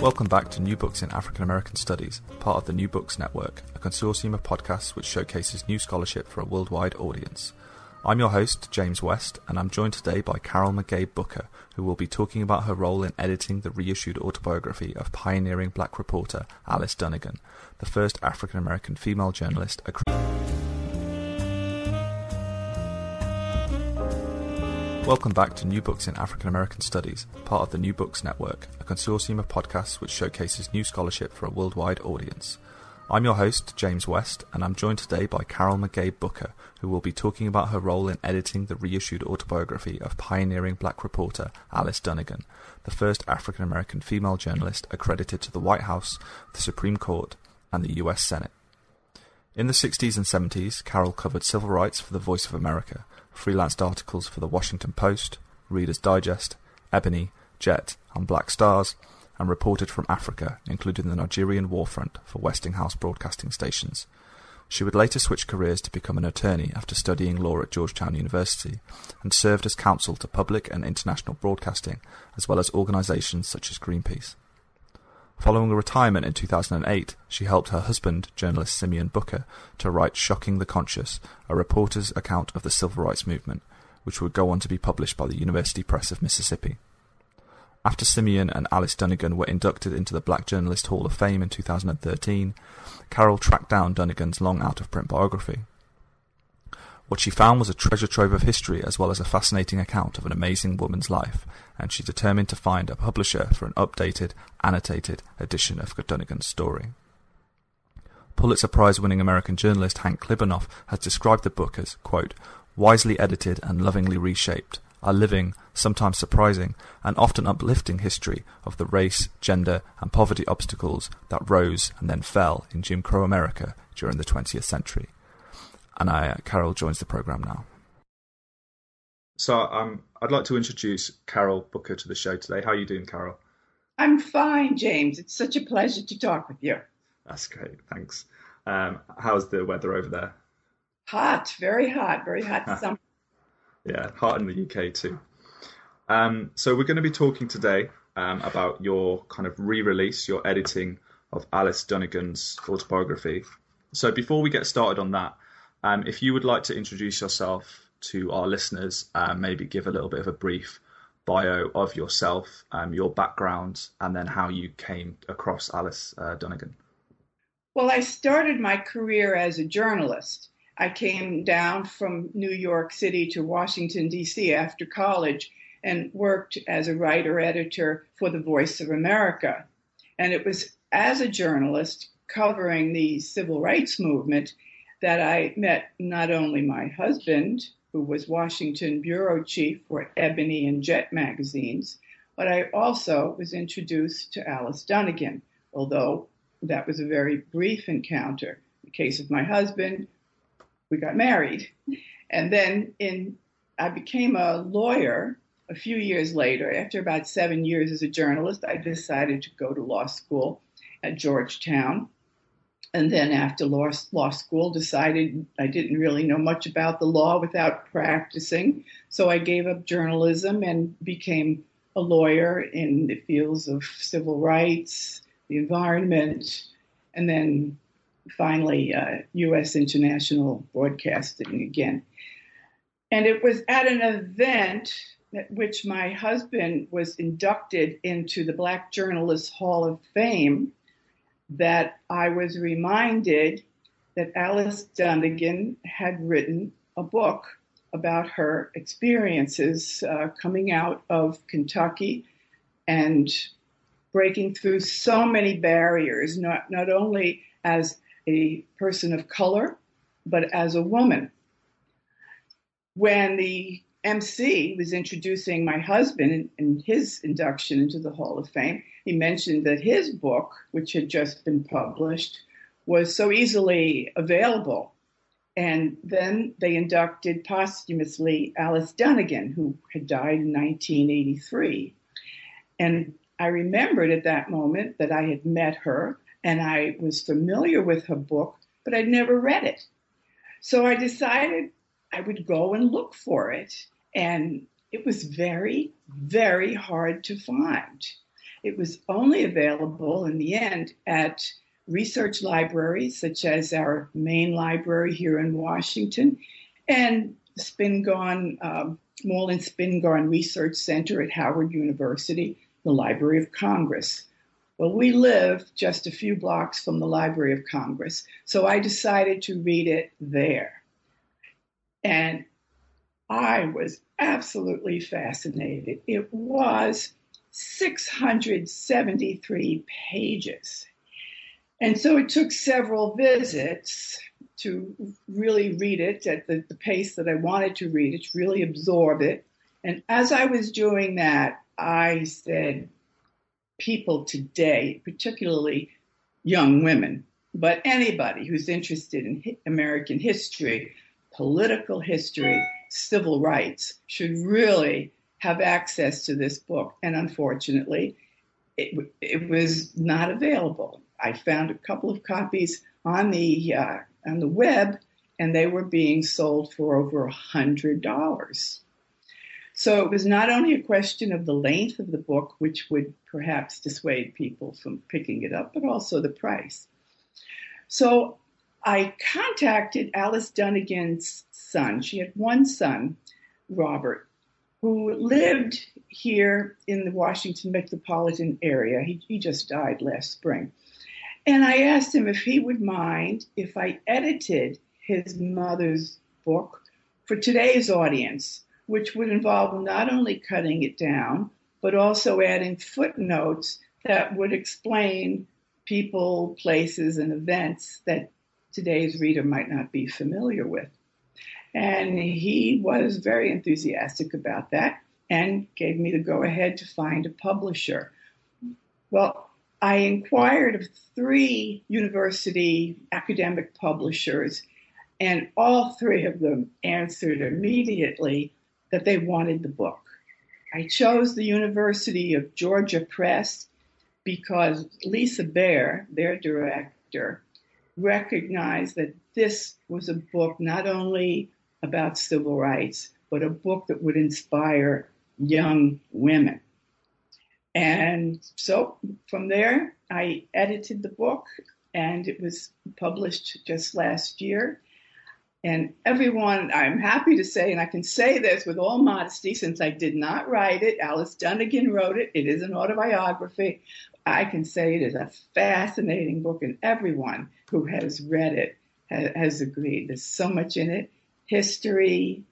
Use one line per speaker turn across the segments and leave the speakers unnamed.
Welcome back to New Books in African American Studies, part of the New Books Network, a consortium of podcasts which showcases new scholarship for a worldwide audience. I'm your host, James West, and I'm joined today by Carol McCabe Booker, who will be talking about her role in editing the reissued autobiography of pioneering black reporter Alice Dunnigan, the first African American female journalist accredited. Welcome back to New Books in African American Studies, part of the New Books Network, a consortium of podcasts which showcases new scholarship for a worldwide audience. I'm your host, James West, and I'm joined today by Carol McCabe Booker, who will be talking about her role in editing the reissued autobiography of pioneering black reporter Alice Dunnigan, the first African American female journalist accredited to the White House, the Supreme Court, and the US Senate. In the 60s and 70s, Carol covered civil rights for the Voice of America freelanced articles for the Washington Post, Reader's Digest, Ebony, Jet, and Black Stars, and reported from Africa, including the Nigerian war front for Westinghouse broadcasting stations. She would later switch careers to become an attorney after studying law at Georgetown University, and served as counsel to public and international broadcasting, as well as organizations such as Greenpeace. Following a retirement in 2008, she helped her husband, journalist Simeon Booker, to write Shocking the Conscience, a reporter's account of the civil rights movement, which would go on to be published by the University Press of Mississippi. After Simeon and Alice Dunnigan were inducted into the Black Journalist Hall of Fame in 2013, Carol tracked down Dunnigan's long out of print biography. What she found was a treasure trove of history as well as a fascinating account of an amazing woman's life, and she determined to find a publisher for an updated, annotated edition of Dunnigan's story. Pulitzer Prize winning American journalist Hank Klibanoff has described the book as, quote, wisely edited and lovingly reshaped, a living, sometimes surprising, and often uplifting history of the race, gender, and poverty obstacles that rose and then fell in Jim Crow America during the 20th century and I, uh, Carol joins the program now. So um, I'd like to introduce Carol Booker to the show today. How are you doing, Carol?
I'm fine, James. It's such a pleasure to talk with you.
That's great. Thanks. Um, how's the weather over there?
Hot, very hot, very hot summer.
yeah, hot in the UK too. Um, so we're going to be talking today um, about your kind of re-release, your editing of Alice Dunnigan's autobiography. So before we get started on that, um, if you would like to introduce yourself to our listeners, uh, maybe give a little bit of a brief bio of yourself, um, your background, and then how you came across Alice uh, Dunnigan.
Well, I started my career as a journalist. I came down from New York City to Washington, D.C. after college and worked as a writer editor for The Voice of America. And it was as a journalist covering the civil rights movement that I met not only my husband, who was Washington bureau chief for Ebony and Jet magazines, but I also was introduced to Alice Dunnigan, although that was a very brief encounter. In the case of my husband, we got married. And then in I became a lawyer a few years later. After about seven years as a journalist, I decided to go to law school at Georgetown and then after law, law school decided I didn't really know much about the law without practicing. So I gave up journalism and became a lawyer in the fields of civil rights, the environment, and then finally uh, U.S. international broadcasting again. And it was at an event at which my husband was inducted into the Black Journalists Hall of Fame that I was reminded that Alice Dunnigan had written a book about her experiences uh, coming out of Kentucky and breaking through so many barriers, not, not only as a person of color, but as a woman. When the MC was introducing my husband in, his induction into the Hall of Fame, he mentioned that his book, which had just been published, was so easily available. And then they inducted posthumously Alice Dunnigan, who had died in 1983. And I remembered at that moment that I had met her and I was familiar with her book, but I'd never read it. So I decided I would go and look for it. And it was very, very hard to find. It was only available in the end at research libraries, such as our main library here in Washington, and Spingarn, um, Moorland Spingarn Research Center at Howard University, the Library of Congress. Well, we live just a few blocks from the Library of Congress, so I decided to read it there. And I was absolutely fascinated. It was 673 pages. And so it took several visits to really read it at the, the, pace that I wanted to read it, to really absorb it. And as I was doing that, I said, people today, particularly young women, but anybody who's interested in American history, political history, civil rights, should really have access to this book. And unfortunately, it, it was not available. I found a couple of copies on the uh, on the web, and they were being sold for over a hundred dollars. So it was not only a question of the length of the book, which would perhaps dissuade people from picking it up, but also the price. So I contacted Alice Dunnigan's son. She had one son, Robert, who lived here in the Washington metropolitan area. He, he just died last spring. And I asked him if he would mind if I edited his mother's book for today's audience which would involve not only cutting it down, but also adding footnotes that would explain people, places, and events that today's reader might not be familiar with. And he was very enthusiastic about that and gave me the go ahead to find a publisher. Well, I inquired of three university academic publishers, and all three of them answered immediately that they wanted the book. I chose the University of Georgia Press because Lisa Bayer, their director, recognized that this was a book not only about civil rights, but a book that would inspire young women. And so from there, I edited the book and it was published just last year. And everyone, I'm happy to say, and I can say this with all modesty since I did not write it, Alice Dunnigan wrote it, it is an autobiography. I can say it is a fascinating book, and everyone who has read it has, has agreed. There's so much in it. History,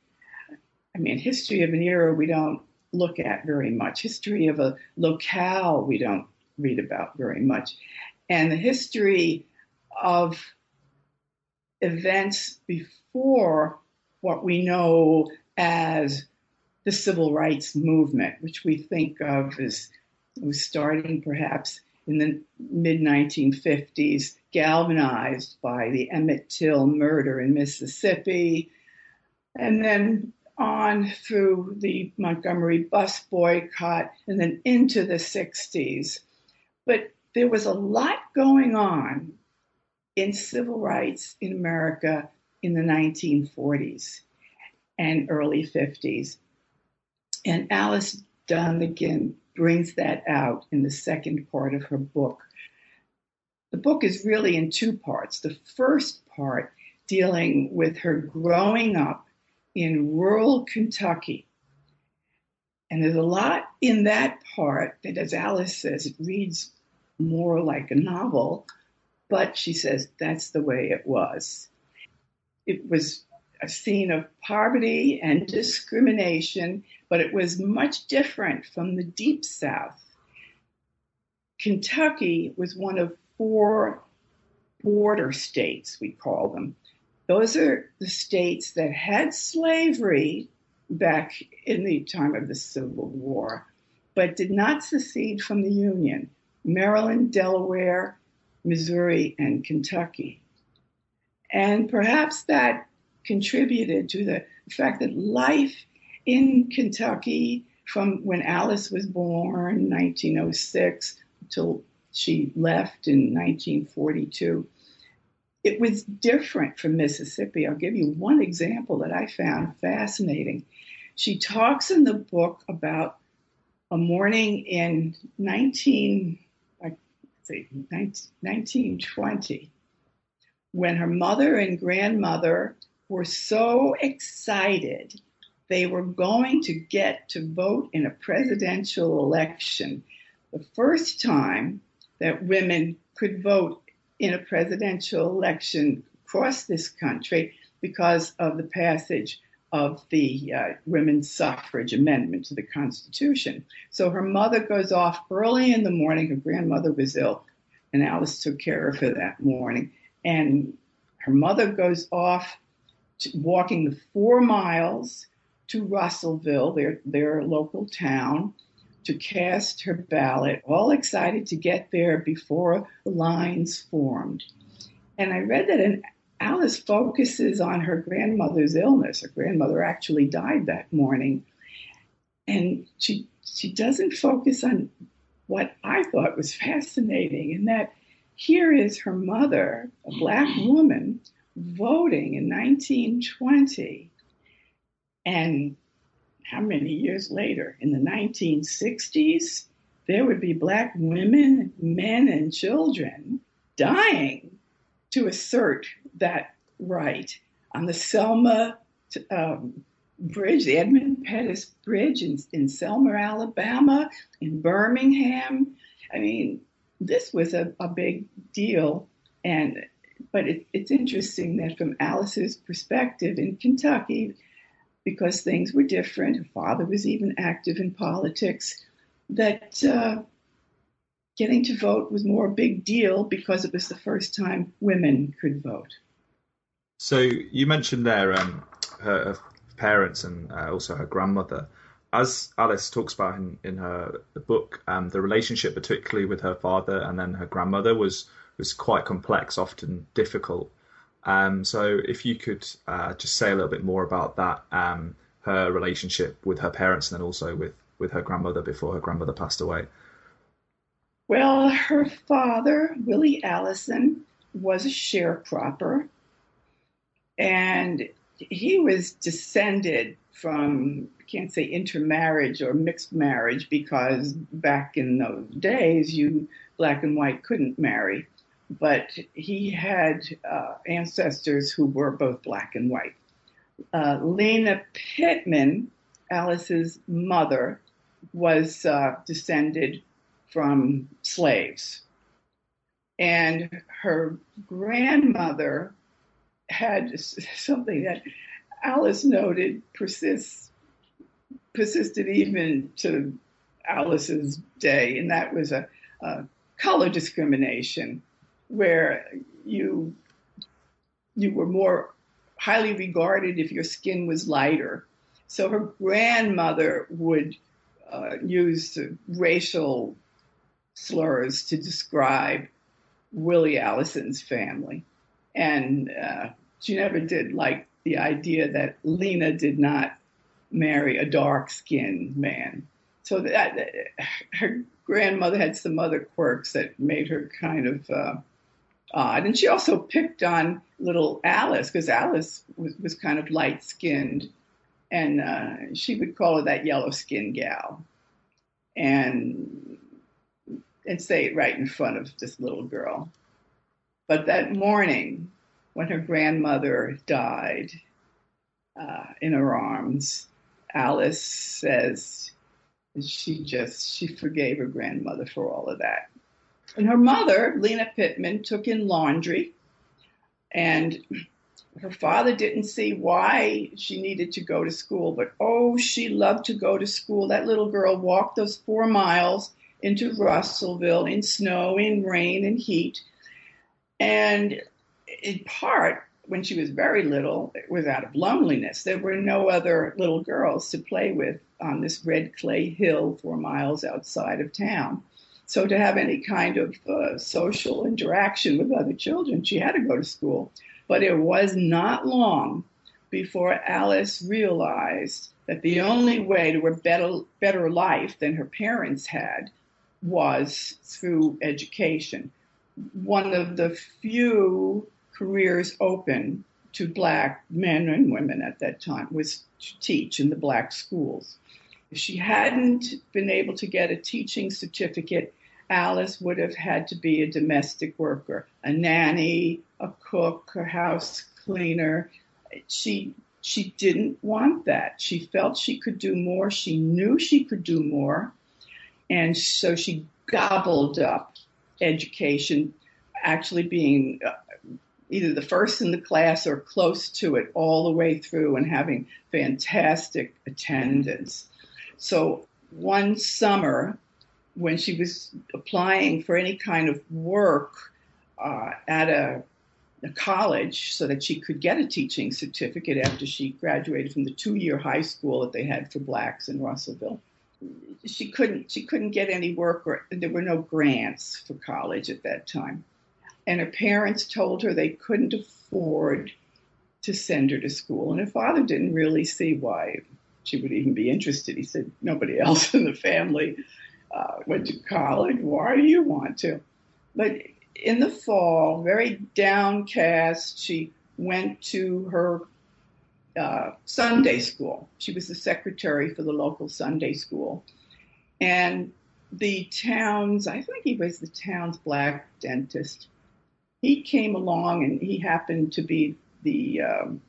I mean, history of an era we don't look at very much. History of a locale we don't read about very much. And the history of events before what we know as the civil rights movement, which we think of as was starting perhaps in the mid 1950s, galvanized by the Emmett Till murder in Mississippi, and then on through the Montgomery bus boycott, and then into the 60s. But there was a lot going on in civil rights in America in the 1940s and early 50s. And Alice Dunnigan brings that out in the second part of her book. The book is really in two parts. The first part dealing with her growing up in rural Kentucky. And there's a lot in that part that, as Alice says, it reads more like a novel but she says that's the way it was. It was a scene of poverty and discrimination, but it was much different from the Deep South. Kentucky was one of four border states, we call them. Those are the states that had slavery back in the time of the Civil War, but did not secede from the Union. Maryland, Delaware, Missouri, and Kentucky. And perhaps that contributed to the fact that life in Kentucky from when Alice was born, 1906, till she left in 1942, it was different from Mississippi. I'll give you one example that I found fascinating. She talks in the book about a morning in 19, say, 1920 when her mother and grandmother were so excited they were going to get to vote in a presidential election. The first time that women could vote in a presidential election across this country because of the passage of the uh, women's suffrage amendment to the Constitution. So her mother goes off early in the morning. Her grandmother was ill, and Alice took care of her that morning. And her mother goes off walking the four miles to Russellville, their, their local town, to cast her ballot, all excited to get there before the lines formed. And I read that Alice focuses on her grandmother's illness. Her grandmother actually died that morning. And she she doesn't focus on what I thought was fascinating, in that here is her mother, a black woman, voting in 1920. And how many years later? In the 1960s, there would be black women, men, and children dying to assert that right. On the Selma um, Bridge, the Edmund Pettus Bridge in, in Selma, Alabama, in Birmingham. I mean, this was a, a big deal. And but it, it's interesting that from Alice's perspective in Kentucky, because things were different, her father was even active in politics, that uh, getting to vote was more a big deal because it was the first time women could vote.
So you mentioned there um, her, her, parents and uh, also her grandmother. As Alice talks about in, in her book, um, the relationship, particularly with her father and then her grandmother, was was quite complex, often difficult. Um, so if you could uh, just say a little bit more about that, um, her relationship with her parents, and then also with with her grandmother before her grandmother passed away.
Well, her father, Willie Allison, was a sharecropper, and he was descended from I can't say intermarriage or mixed marriage because back in those days you black and white couldn't marry, but he had uh, ancestors who were both black and white. Uh, Lena Pittman, Alice's mother, was uh, descended from slaves. And her grandmother had something that Alice noted persists, persisted even to Alice's day, and that was a, a color discrimination, where you you were more highly regarded if your skin was lighter. So her grandmother would uh, use racial slurs to describe Willie Allison's family. And uh, she never did like the idea that Lena did not marry a dark skinned man. So that, her grandmother had some other quirks that made her kind of uh, odd. And she also picked on little Alice because Alice was, was, kind of light skinned. And uh, she would call her that yellow skinned gal. And and say it right in front of this little girl. But that morning, when her grandmother died uh, in her arms, Alice says she just she forgave her grandmother for all of that. And her mother, Lena Pittman, took in laundry, and her father didn't see why she needed to go to school, but oh, she loved to go to school. That little girl walked those four miles into Russellville in snow, in rain, and heat. And in part, when she was very little, it was out of loneliness. There were no other little girls to play with on this red clay hill four miles outside of town. So to have any kind of uh, social interaction with other children, she had to go to school. But it was not long before Alice realized that the only way to a better, better life than her parents had was through education. One of the few careers open to black men and women at that time was to teach in the black schools. If she hadn't been able to get a teaching certificate, Alice would have had to be a domestic worker, a nanny, a cook, a house cleaner. She she didn't want that. She felt she could do more. She knew she could do more. And so she gobbled up education, actually being uh, either the first in the class or close to it all the way through and having fantastic attendance. So one summer, when she was applying for any kind of work uh, at a, a, college so that she could get a teaching certificate after she graduated from the two-year high school that they had for blacks in Russellville. She couldn't she couldn't get any work or there were no grants for college at that time and her parents told her they couldn't afford to send her to school. And her father didn't really see why she would even be interested. He said, Nobody else in the family uh, went to college. Why do you want to? But in the fall, very downcast, she went to her uh, Sunday school. She was the secretary for the local Sunday school. And the town's, I think he was the town's black dentist, he came along and he happened to be the um,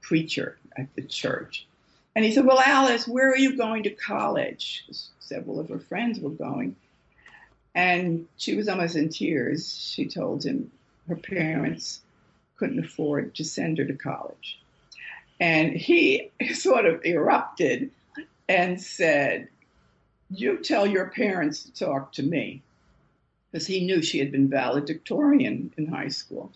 preacher at the church. And he said, Well, Alice, where are you going to college? Several of her friends were going. And she was almost in tears. She told him her parents couldn't afford to send her to college. And he sort of erupted and said, You tell your parents to talk to me because he knew she had been valedictorian in high school.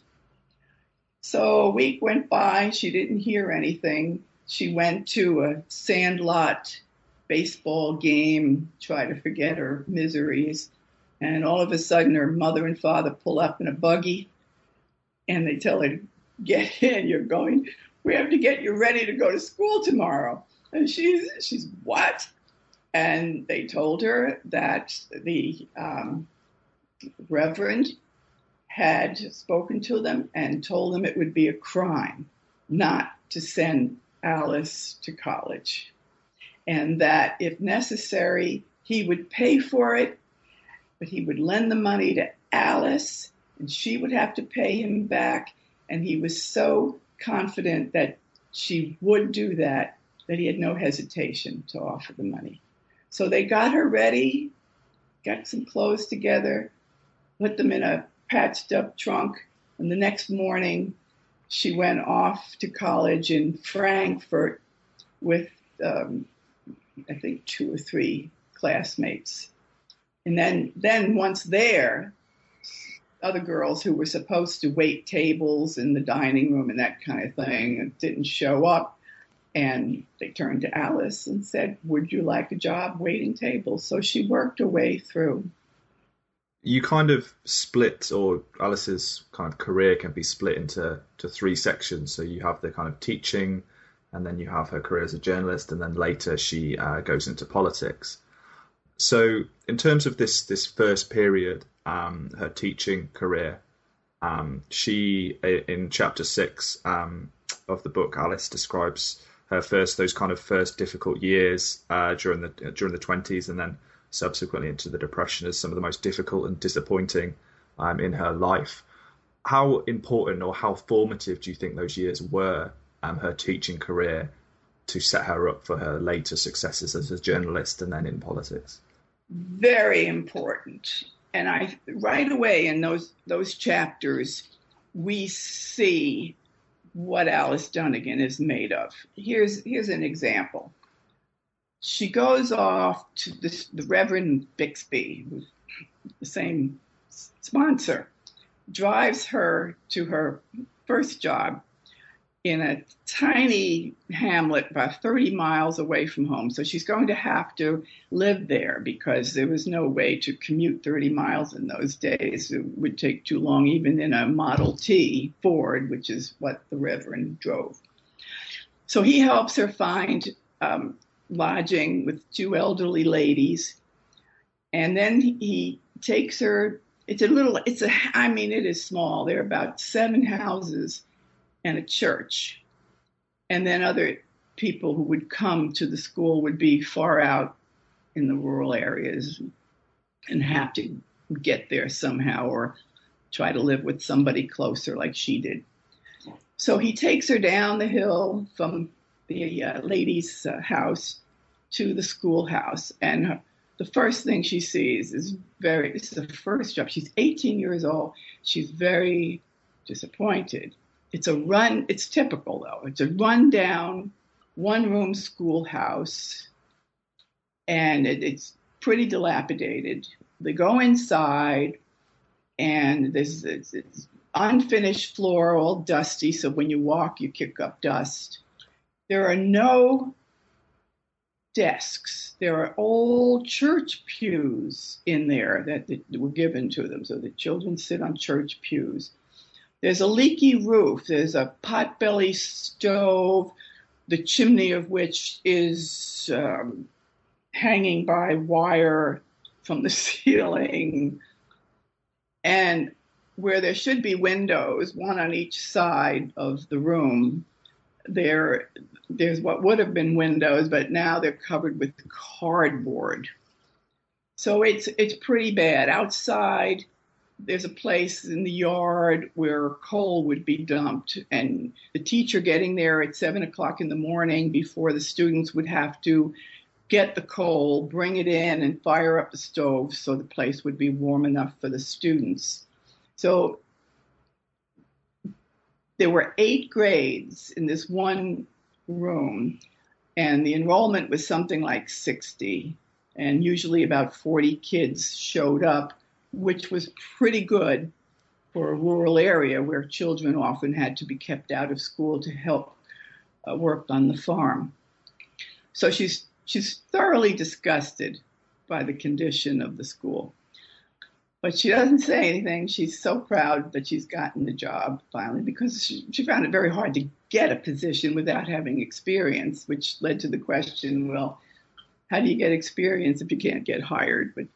So a week went by, she didn't hear anything. She went to a sandlot baseball game, try to forget her miseries. And all of a sudden, her mother and father pull up in a buggy and they tell her, Get in, you're going, we have to get you ready to go to school tomorrow. And she's, she's what? And they told her that the um, reverend had spoken to them and told them it would be a crime not to send Alice to college. And that if necessary, he would pay for it, but he would lend the money to Alice and she would have to pay him back. And he was so confident that she would do that that he had no hesitation to offer the money. So they got her ready, got some clothes together, put them in a patched up trunk. And the next morning, she went off to college in Frankfort with, um, I think, two or three classmates. And then, then once there, other girls who were supposed to wait tables in the dining room and that kind of thing didn't show up. And they turned to Alice and said, Would you like a job waiting tables? So she worked her way through
you kind of split, or Alice's kind of career can be split into to three sections. So you have the kind of teaching, and then you have her career as a journalist, and then later she uh, goes into politics. So in terms of this this first period, um, her teaching career, um, she in chapter six um, of the book, Alice describes her first those kind of first difficult years uh, during the during the twenties, and then subsequently into the depression as some of the most difficult and disappointing um, in her life. How important or how formative do you think those years were, um, her teaching career, to set her up for her later successes as a journalist and then in politics?
Very important. And I right away in those those chapters, we see what Alice Dunnigan is made of. Here's here's an example she goes off to this, the Reverend Bixby, the same sponsor, drives her to her first job in a tiny hamlet about 30 miles away from home. So she's going to have to live there because there was no way to commute 30 miles in those days. It would take too long, even in a Model T Ford, which is what the Reverend drove. So he helps her find um, lodging with two elderly ladies. And then he takes her. It's a little, it's a, I mean, it is small. There are about seven houses and a church. And then other people who would come to the school would be far out in the rural areas and have to get there somehow or try to live with somebody closer like she did. So he takes her down the hill from the uh, lady's uh, house to the schoolhouse. And her, the first thing she sees is very, this is the first job. She's 18 years old. She's very disappointed it's a run, it's typical though. It's a rundown, one room schoolhouse, and it, it's pretty dilapidated. They go inside, and there's it's, it's unfinished floor, all dusty, so when you walk, you kick up dust. There are no desks. There are old church pews in there that, that were given to them, so the children sit on church pews. There's a leaky roof. There's a potbelly stove, the chimney of which is um, hanging by wire from the ceiling. And where there should be windows, one on each side of the room, there there's what would have been windows, but now they're covered with cardboard. So it's it's pretty bad. Outside, there's a place in the yard where coal would be dumped, and the teacher getting there at seven o'clock in the morning before the students would have to get the coal, bring it in, and fire up the stove so the place would be warm enough for the students. So there were eight grades in this one room, and the enrollment was something like 60, and usually about 40 kids showed up which was pretty good for a rural area where children often had to be kept out of school to help uh, work on the farm. So she's she's thoroughly disgusted by the condition of the school. But she doesn't say anything. She's so proud that she's gotten the job finally because she, she found it very hard to get a position without having experience, which led to the question well, how do you get experience if you can't get hired? But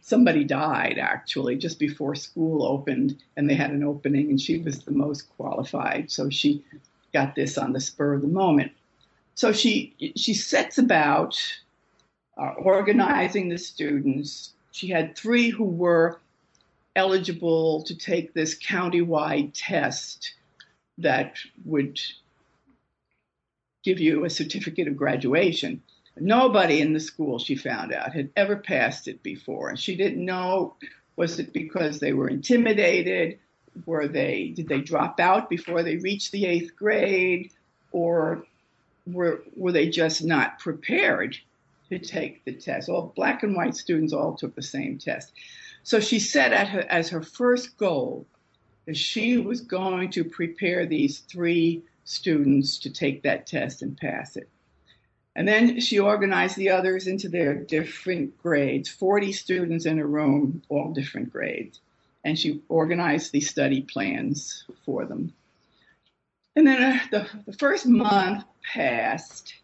somebody died actually just before school opened and they had an opening and she was the most qualified so she got this on the spur of the moment so she she sets about uh, organizing the students she had three who were eligible to take this countywide test that would give you a certificate of graduation Nobody in the school, she found out, had ever passed it before. And she didn't know was it because they were intimidated? Were they did they drop out before they reached the eighth grade? Or were were they just not prepared to take the test? All black and white students all took the same test. So she set at her as her first goal that she was going to prepare these three students to take that test and pass it. And then she organized the others into their different grades 40 students in a room, all different grades. And she organized the study plans for them. And then uh, the, the first month passed,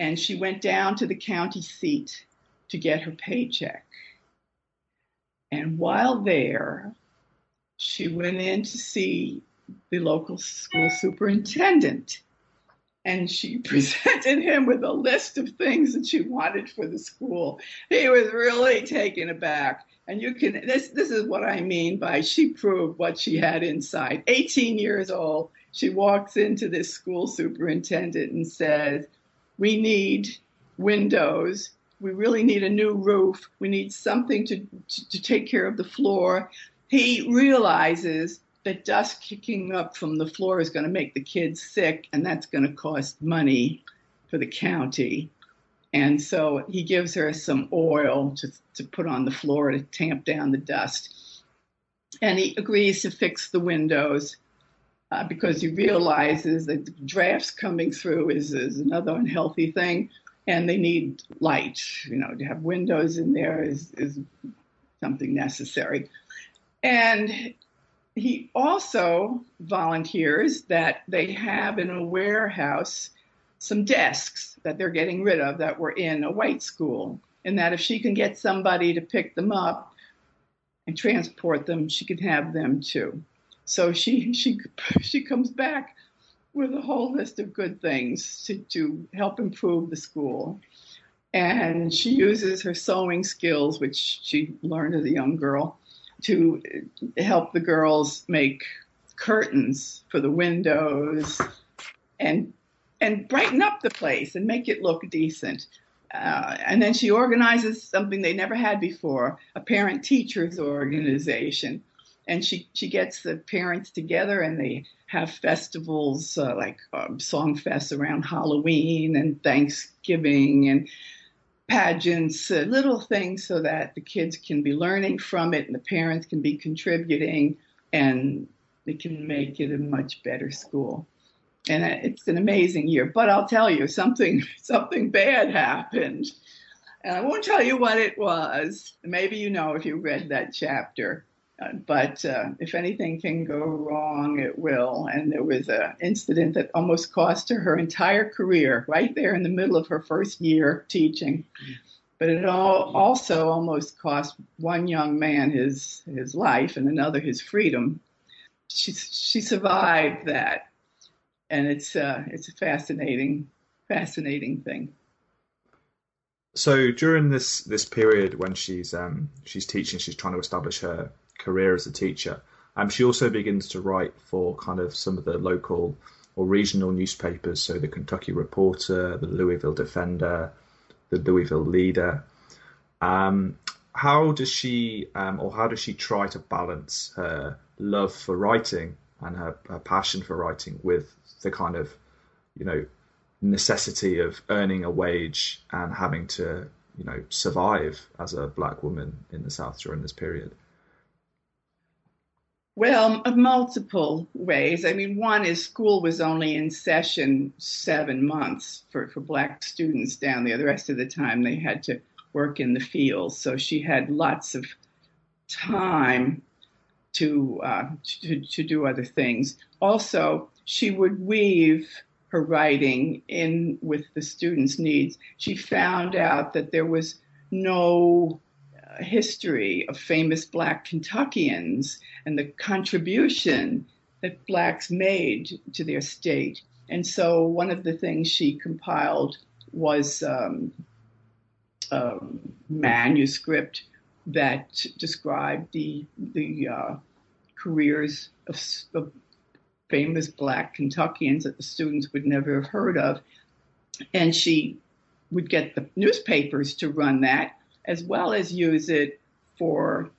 and she went down to the county seat to get her paycheck. And while there, she went in to see the local school superintendent and she presented him with a list of things that she wanted for the school. He was really taken aback. And you can this this is what I mean by she proved what she had inside. 18 years old, she walks into this school superintendent and says, "We need windows. We really need a new roof. We need something to to, to take care of the floor." He realizes that dust kicking up from the floor is going to make the kids sick, and that's going to cost money for the county. And so he gives her some oil to, to put on the floor to tamp down the dust. and he agrees to fix the windows uh, because he realizes that drafts coming through is, is another unhealthy thing, and they need light. You know, to have windows in there is, is something necessary. And he also volunteers that they have in a warehouse some desks that they're getting rid of that were in a white school, and that if she can get somebody to pick them up and transport them, she can have them too. So she she she comes back with a whole list of good things to, to help improve the school. And she uses her sewing skills, which she learned as a young girl, to help the girls make curtains for the windows and and brighten up the place and make it look decent. Uh, and then she organizes something they never had before, a parent teachers organization. And she, she gets the parents together and they have festivals uh, like um, song fests around Halloween and Thanksgiving and pageants, uh, little things so that the kids can be learning from it and the parents can be contributing and they can make it a much better school. And it's an amazing year. But I'll tell you, something something bad happened. And I won't tell you what it was. Maybe you know if you read that chapter. But uh, if anything can go wrong, it will. And there was an incident that almost cost her her entire career, right there in the middle of her first year teaching. But it all also almost cost one young man his his life and another his freedom. She she survived that, and it's uh, it's a fascinating fascinating thing.
So during this this period when she's um, she's teaching, she's trying to establish her career as a teacher. Um, she also begins to write for kind of some of the local or regional newspapers, so the Kentucky Reporter, the Louisville Defender, the Louisville Leader. Um, how does she, um, or how does she try to balance her love for writing and her, her passion for writing with the kind of, you know, necessity of earning a wage and having to, you know, survive as a black woman in the South during this period?
Well, multiple ways. I mean, one is school was only in session seven months for, for black students down there. The rest of the time they had to work in the fields. So she had lots of time to, uh, to, to do other things. Also, she would weave her writing in with the students' needs. She found out that there was no history of famous black Kentuckians and the contribution that blacks made to their state. And so one of the things she compiled was um, a manuscript that described the the uh, careers of, of, famous black Kentuckians that the students would never have heard of. And she would get the newspapers to run that as well as use it for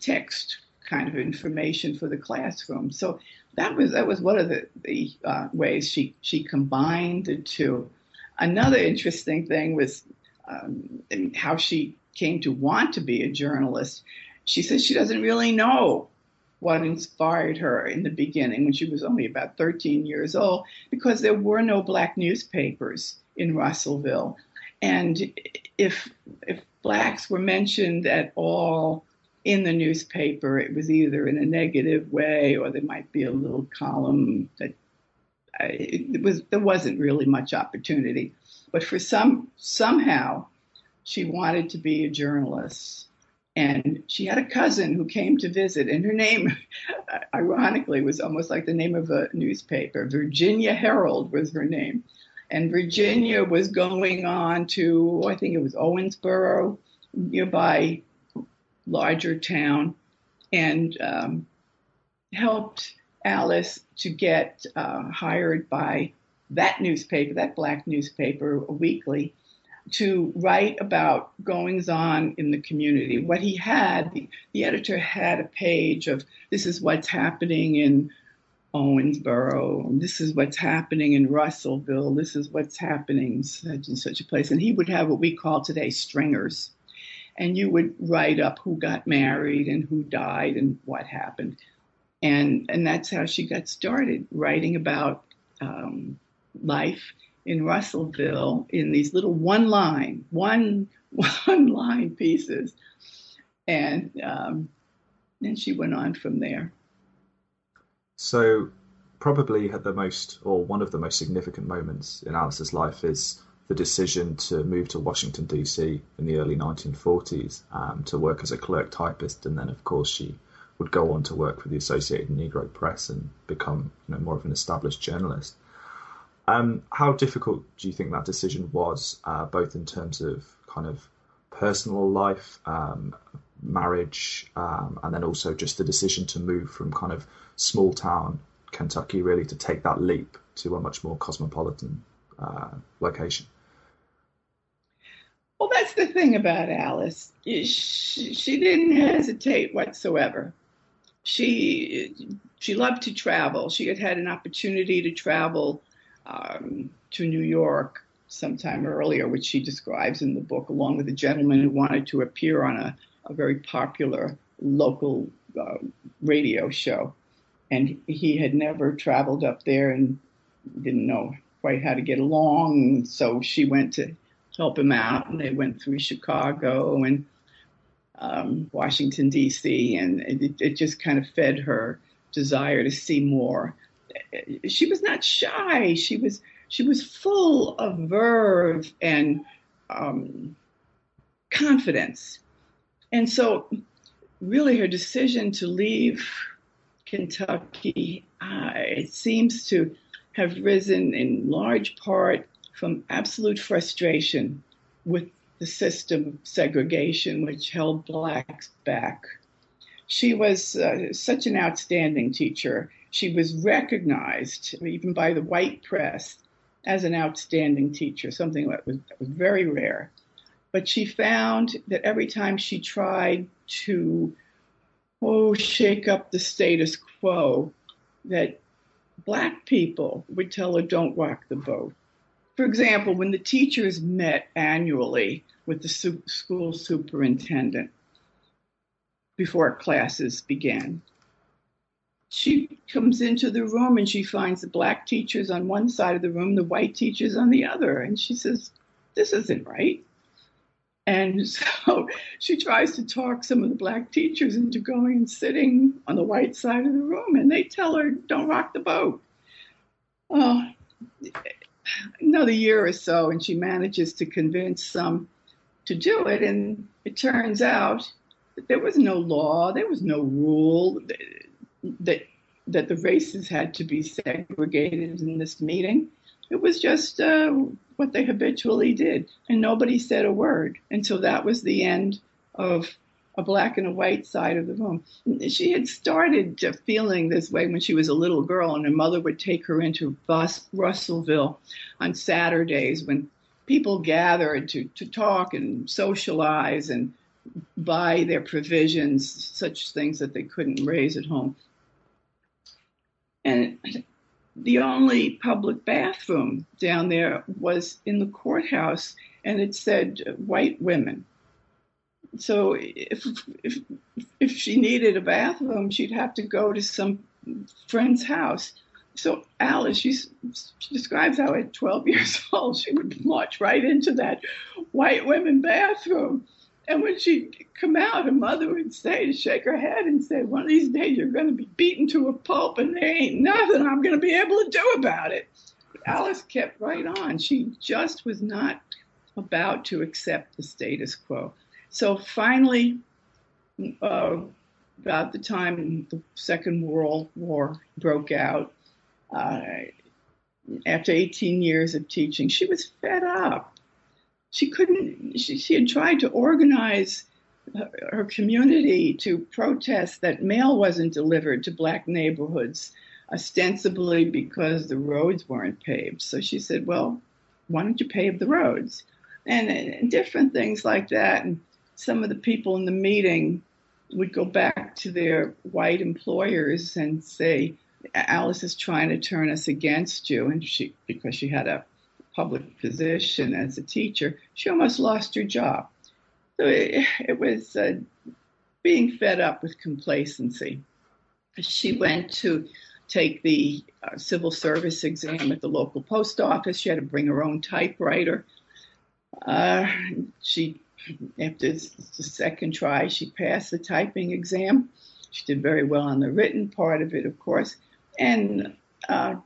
text kind of information for the classroom. So that was that was one of the, the uh, ways she she combined the two. Another interesting thing was um, how she came to want to be a journalist. She says she doesn't really know what inspired her in the beginning when she was only about 13 years old because there were no black newspapers in Russellville. And if if blacks were mentioned at all in the newspaper, it was either in a negative way or there might be a little column that uh, it was there wasn't really much opportunity. But for some somehow she wanted to be a journalist. And she had a cousin who came to visit, and her name, ironically, was almost like the name of a newspaper. Virginia Herald was her name. And Virginia was going on to, I think it was Owensboro, nearby larger town, and um, helped Alice to get uh, hired by that newspaper, that black newspaper, weekly, to write about goings on in the community. What he had, the, the editor had a page of this is what's happening in Owensboro. This is what's happening in Russellville. This is what's happening such and such a place. And he would have what we call today stringers. and you would write up who got married and who died and what happened. And, and that's how she got started writing about um, life in Russellville in these little one line, one one line pieces, and um, then she went on from there.
So, probably the most, or one of the most significant moments in Alice's life is the decision to move to Washington D.C. in the early 1940s um, to work as a clerk typist, and then of course she would go on to work for the Associated Negro Press and become you know, more of an established journalist. Um, how difficult do you think that decision was, uh, both in terms of kind of personal life, um, marriage, um, and then also just the decision to move from kind of small town Kentucky really to take that leap to a much more cosmopolitan uh, location?
Well, that's the thing about Alice. She, she didn't hesitate whatsoever. She she loved to travel. She had had an opportunity to travel um, to New York sometime earlier, which she describes in the book, along with a gentleman who wanted to appear on a, a very popular local uh, radio show. And he had never traveled up there and didn't know quite how to get along. So she went to help him out, and they went through Chicago and um, Washington, D.C., and it, it just kind of fed her desire to see more she was not shy. She was she was full of verve and um, confidence, and so really her decision to leave Kentucky uh, it seems to have risen in large part from absolute frustration with the system of segregation which held blacks back. She was uh, such an outstanding teacher she was recognized even by the white press as an outstanding teacher, something that was, that was very rare. But she found that every time she tried to, oh, shake up the status quo, that black people would tell her, don't rock the boat. For example, when the teachers met annually with the su- school superintendent before classes began, she comes into the room and she finds the black teachers on one side of the room, the white teachers on the other. And she says, This isn't right. And so she tries to talk some of the black teachers into going and sitting on the white side of the room. And they tell her, Don't rock the boat. Oh, another year or so, and she manages to convince some to do it. And it turns out that there was no law, there was no rule that that the races had to be segregated in this meeting. It was just uh, what they habitually did, and nobody said a word. And so that was the end of a black and a white side of the room. She had started feeling this way when she was a little girl, and her mother would take her into Bus- Russellville on Saturdays when people gathered to, to talk and socialize and buy their provisions, such things that they couldn't raise at home. And the only public bathroom down there was in the courthouse, and it said white women. So if if if she needed a bathroom, she'd have to go to some friend's house. So Alice, she describes how at 12 years old she would march right into that white women bathroom and when she'd come out, her mother would say, shake her head and say, One of these days you're going to be beaten to a pulp and there ain't nothing I'm going to be able to do about it. But Alice kept right on. She just was not about to accept the status quo. So finally, uh, about the time the Second World War broke out, uh, after 18 years of teaching, she was fed up she couldn't, she, she had tried to organize her, her community to protest that mail wasn't delivered to black neighborhoods, ostensibly because the roads weren't paved. So she said, well, why don't you pave the roads? And, and different things like that. And some of the people in the meeting would go back to their white employers and say, Alice is trying to turn us against you. And she, because she had a public position as a teacher, she almost lost her job. So it, it was uh, being fed up with complacency. She went to take the uh, civil service exam at the local post office. She had to bring her own typewriter. Uh, she, after the second try, she passed the typing exam. She did very well on the written part of it, of course, and uh,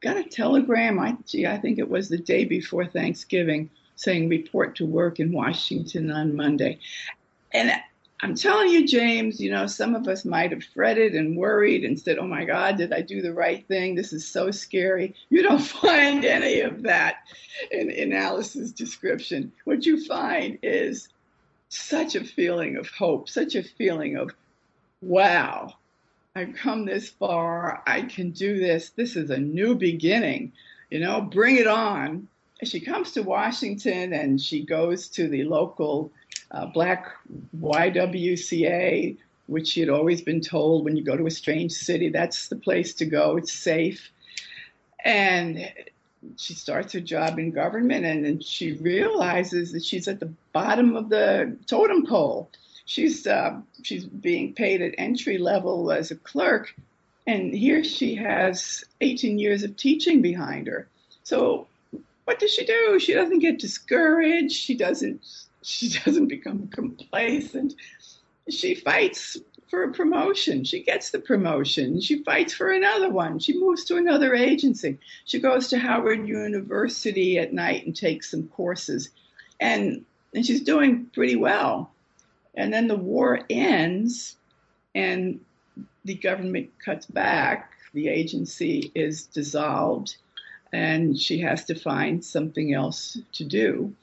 got a telegram. I, gee, I think it was the day before Thanksgiving, saying report to work in Washington on Monday. And I'm telling you, James, you know, some of us might have fretted and worried and said, oh my God, did I do the right thing? This is so scary. You don't find any of that in, in Alice's description. What you find is such a feeling of hope, such a feeling of, wow, I've come this far. I can do this. This is a new beginning. You know, bring it on. She comes to Washington and she goes to the local uh, black YWCA, which she had always been told when you go to a strange city, that's the place to go. It's safe. And she starts her job in government and then she realizes that she's at the bottom of the totem pole. She's uh, she's being paid at entry level as a clerk, and here she has 18 years of teaching behind her. So what does she do? She doesn't get discouraged. She doesn't she doesn't become complacent. She fights for a promotion. She gets the promotion. She fights for another one. She moves to another agency. She goes to Howard University at night and takes some courses. And, and she's doing pretty well. And then the war ends and the government cuts back. The agency is dissolved and she has to find something else to do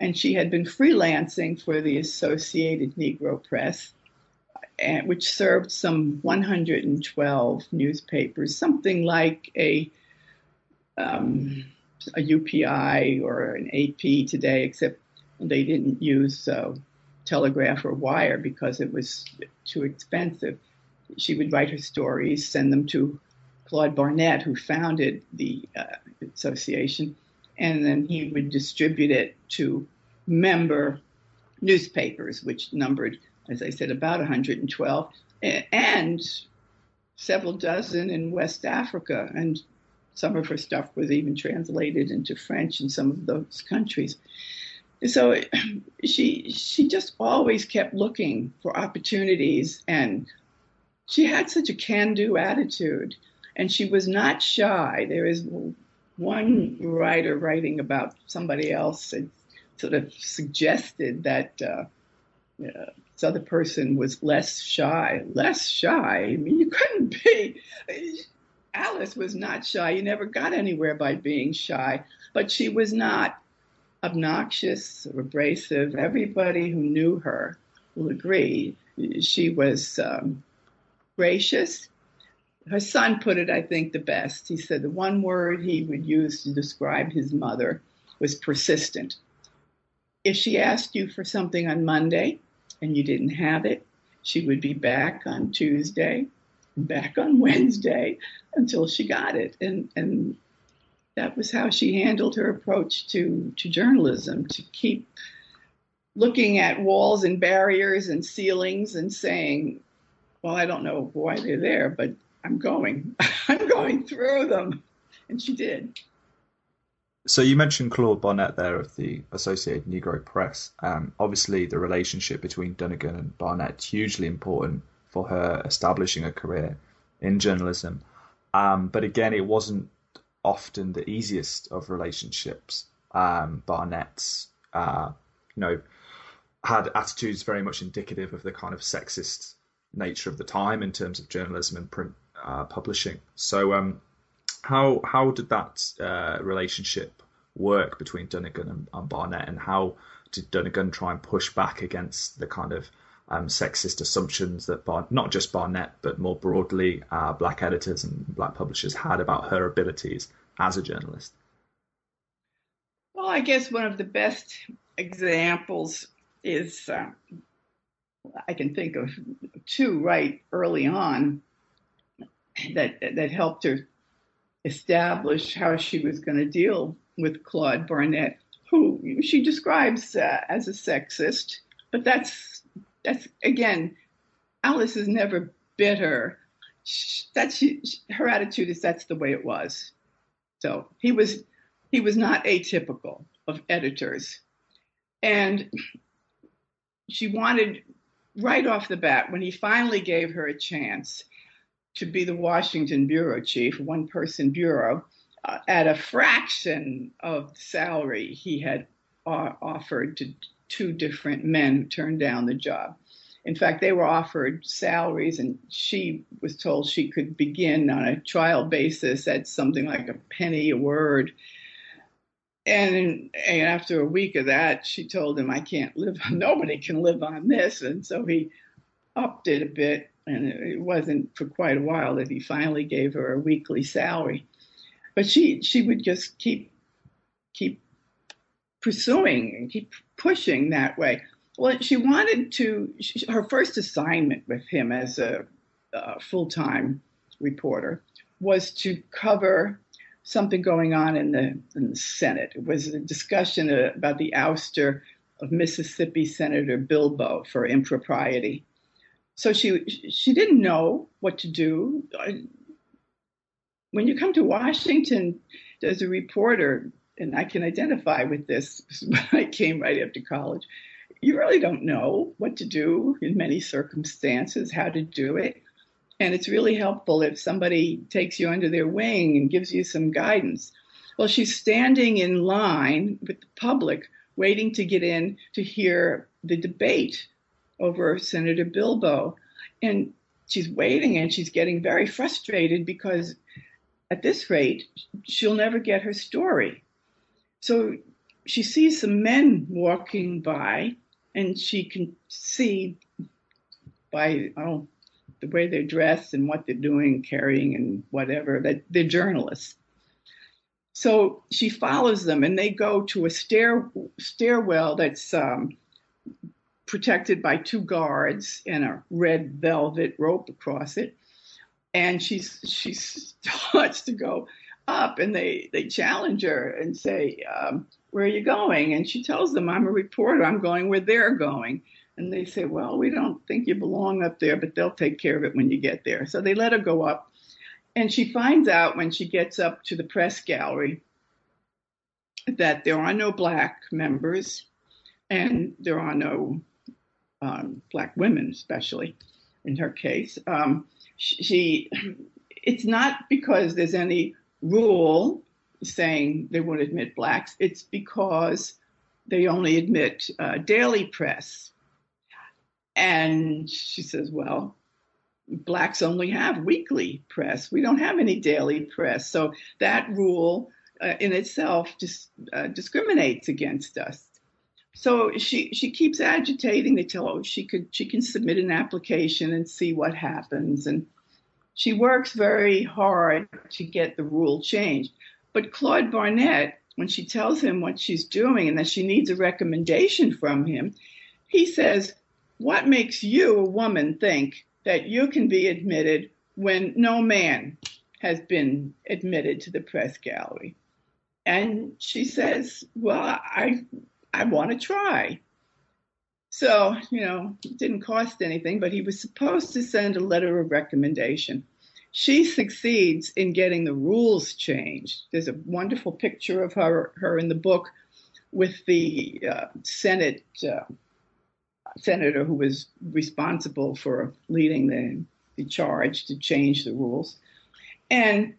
and she had been freelancing for the Associated Negro Press, which served some 112 newspapers, something like a um, a UPI or an AP today, except they didn't use uh, telegraph or wire because it was too expensive. She would write her stories, send them to Claude Barnett, who founded the uh, association, and then he would distribute it to member newspapers, which numbered, as I said, about 112, and several dozen in West Africa. And some of her stuff was even translated into French in some of those countries. So she she just always kept looking for opportunities, and she had such a can-do attitude, and she was not shy. There is one writer writing about somebody else that sort of suggested that uh, uh, this other person was less shy. Less shy? I mean, you couldn't be. Alice was not shy. You never got anywhere by being shy, but she was not obnoxious or abrasive. Everybody who knew her will agree she was um, gracious. Her son put it, I think, the best. He said the one word he would use to describe his mother was persistent. If she asked you for something on Monday and you didn't have it, she would be back on Tuesday, back on Wednesday until she got it. And, and that was how she handled her approach to, to journalism to keep looking at walls and barriers and ceilings and saying, well, I don't know why they're there, but I'm going. I'm going through them. And she did.
So you mentioned Claude Barnett there of the Associated Negro Press. Um, obviously, the relationship between Dunnigan and Barnett hugely important for her establishing a career in journalism. Um, but again, it wasn't often the easiest of relationships. Um, Barnett's, uh, you know, had attitudes very much indicative of the kind of sexist nature of the time in terms of journalism and print uh, publishing. So, um, how how did that uh, relationship work between Dunnigan and, and, Barnett, and how did Dunnigan try and push back against the kind of um, sexist assumptions that Bar- not just Barnett but more broadly uh, black editors and black publishers had about her abilities as a journalist?
Well, I guess one of the best examples is uh, I can think of two right early on that that helped her establish how she was going to deal with Claude Barnett, who she describes uh, as a sexist, But that's that's again, Alice is never bitter. That's her attitude is that's the way it was. So he was he was not atypical of editors, and she wanted right off the bat when he finally gave her a chance to be the Washington bureau chief, one person bureau, uh, at a fraction of the salary he had uh, offered to two different men who turned down the job. In fact, they were offered salaries, and she was told she could begin on a trial basis at something like a penny a word. And, and after a week of that, she told him, I can't live, nobody can live on this. And so he upped it a bit. And it wasn't for quite a while that he finally gave her a weekly salary. But she, she would just keep, keep pursuing and keep pushing that way. Well, she wanted to, she, her first assignment with him as a, a full time reporter was to cover something going on in the, in the Senate. It was a discussion about the ouster of Mississippi Senator Bilbo for impropriety. So she she didn't know what to do. When you come to Washington as a reporter, and I can identify with this I came right after college, you really don't know what to do in many circumstances, how to do it. And it's really helpful if somebody takes you under their wing and gives you some guidance. Well, she's standing in line with the public, waiting to get in to hear the debate over Senator Bilbo. And she's waiting and she's getting very frustrated because at this rate, she'll never get her story. So she sees some men walking by and she can see by oh, the way they're dressed and what they're doing, carrying, and whatever that they're journalists. So she follows them, and they go to a stair stairwell that's um, protected by two guards and a red velvet rope across it. And she's she starts to go up, and they they challenge her and say, um, "Where are you going?" And she tells them, "I'm a reporter. I'm going where they're going." And they say, Well, we don't think you belong up there, but they'll take care of it when you get there. So they let her go up. And she finds out when she gets up to the press gallery that there are no black members and there are no um, black women, especially in her case. Um, she, it's not because there's any rule saying they won't admit blacks, it's because they only admit uh, daily press and she says, Well, blacks only have weekly press. We don't have any daily press. So that rule uh, in itself just uh, discriminates against us. So she she keeps agitating. They tell her she could she can submit an application and see what happens. And she works very hard to get the rule changed. But Claude Barnett, when she tells him what she's doing and that she needs a recommendation from him, he says, what makes you, a woman, think that you can be admitted when no man has been admitted to the press gallery? And she says, Well, I, I want to try. So, you know, it didn't cost anything, but he was supposed to send a letter of recommendation. She succeeds in getting the rules changed. There's a wonderful picture of her, her in the book with the uh, Senate uh, senator who was responsible for leading the, the charge to change the rules. And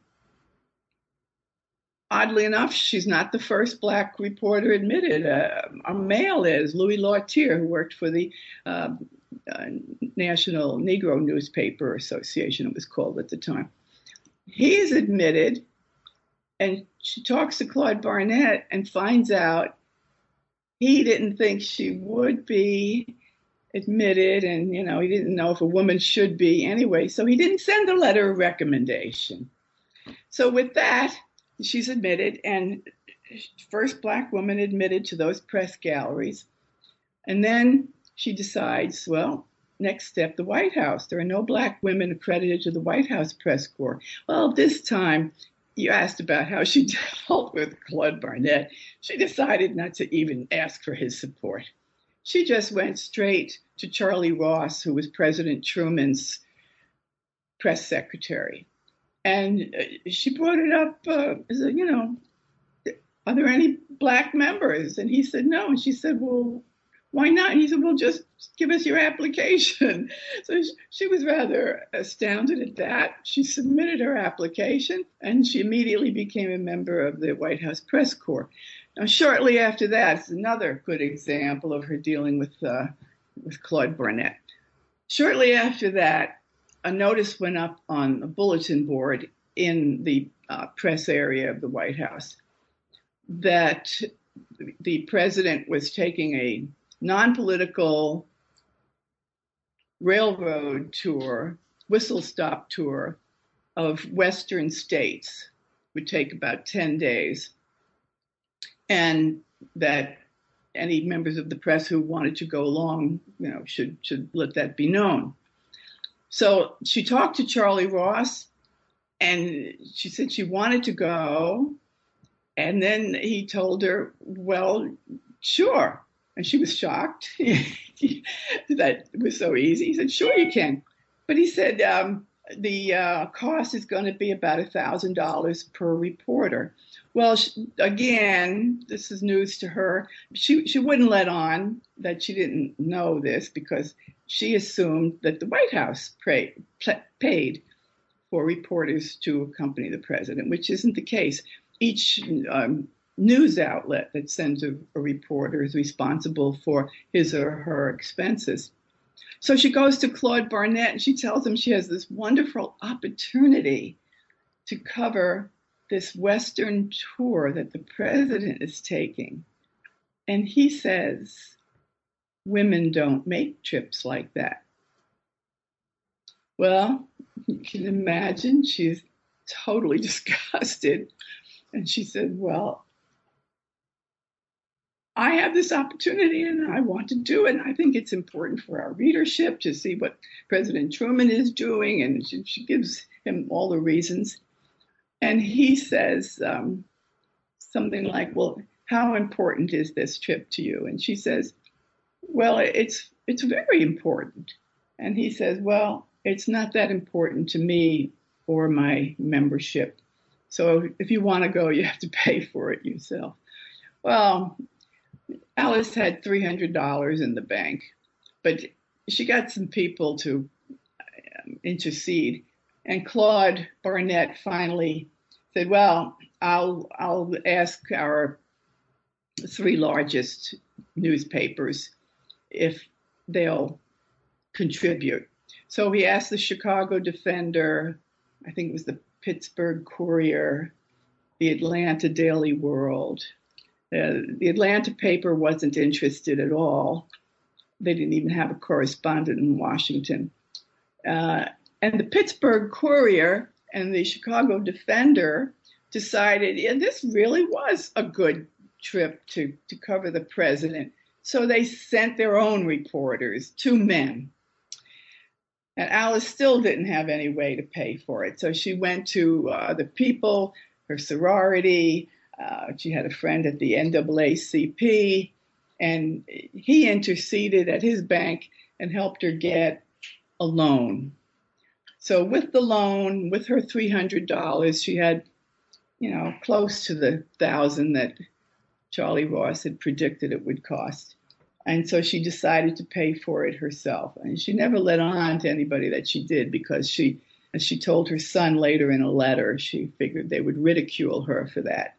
oddly enough, she's not the first black reporter admitted. Uh, a male is Louis Lautier, who worked for the uh, uh, National Negro Newspaper Association, it was called at the time. He's admitted, and she talks to Claude Barnett and finds out he didn't think she would be admitted and you know he didn't know if a woman should be anyway so he didn't send a letter of recommendation so with that she's admitted and first black woman admitted to those press galleries. And then she decides well next step the white house. There are no black women accredited to the white house press corps. Well this time you asked about how she dealt with claude barnett. She decided not to even ask for his support. She just went straight to Charlie Ross, who was President Truman's press secretary. And she brought it up, uh, said, you know, are there any black members? And he said, no. And she said, well, why not? And he said, well, just give us your application. So she was rather astounded at that. She submitted her application and she immediately became a member of the White House Press Corps. Now, shortly after that, it's another good example of her dealing with, uh, with Claude Barnett. Shortly after that, a notice went up on a bulletin board in the uh, press area of the White House that the president was taking a non political railroad tour, whistle stop tour of Western states, would take about 10 days, and that any members of the press who wanted to go along, you know, should should let that be known. So she talked to Charlie Ross, and she said she wanted to go, and then he told her, "Well, sure." And she was shocked that it was so easy. He said, Sure, you can. But he said, um, The uh, cost is going to be about $1,000 per reporter. Well, she, again, this is news to her. She, she wouldn't let on that she didn't know this because she assumed that the White House pray, paid for reporters to accompany the president, which isn't the case. Each um, news outlet that sends a, a reporter is responsible for his or her expenses. So she goes to Claude Barnett and she tells him she has this wonderful opportunity to cover this Western tour that the president is taking. And he says, Women don't make trips like that. Well, you can imagine she's totally disgusted. And she said, Well, I have this opportunity and I want to do it. And I think it's important for our readership to see what President Truman is doing. And she, she gives him all the reasons. And he says um, something like, Well, how important is this trip to you? And she says, Well, it's, it's very important. And he says, Well, it's not that important to me or my membership. So if you want to go, you have to pay for it yourself. Well, Alice had $300 in the bank, but she got some people to um, intercede. And Claude Barnett finally said, "Well, I'll I'll ask our three largest newspapers if they'll contribute." So he asked the Chicago Defender, I think it was the Pittsburgh Courier, the Atlanta Daily World, uh, the Atlanta paper wasn't interested at all. They didn't even have a correspondent in Washington. Uh, and the Pittsburgh Courier and the Chicago Defender decided yeah, this really was a good trip to, to cover the president. So they sent their own reporters, two men. And Alice still didn't have any way to pay for it. So she went to uh, the people, her sorority, uh, she had a friend at the NAACP, and he interceded at his bank and helped her get a loan. So with the loan, with her $300, she had, you know, close to the thousand that Charlie Ross had predicted it would cost. And so she decided to pay for it herself. And she never let on to anybody that she did because she, as she told her son later in a letter, she figured they would ridicule her for that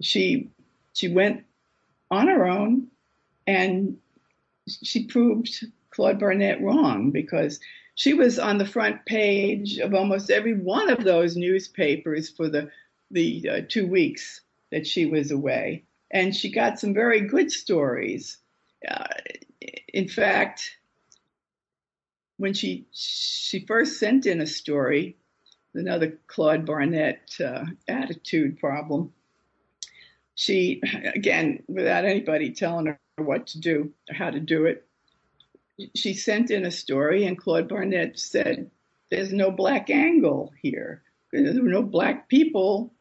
she she went on her own and she proved Claude Barnett wrong because she was on the front page of almost every one of those newspapers for the the uh, two weeks that she was away, and she got some very good stories. Uh, in fact, when she she first sent in a story, another Claude Barnett uh, attitude problem she, again, without anybody telling her what to do or how to do it, she sent in a story, and Claude Barnett said, There's no black angle here. There were no black people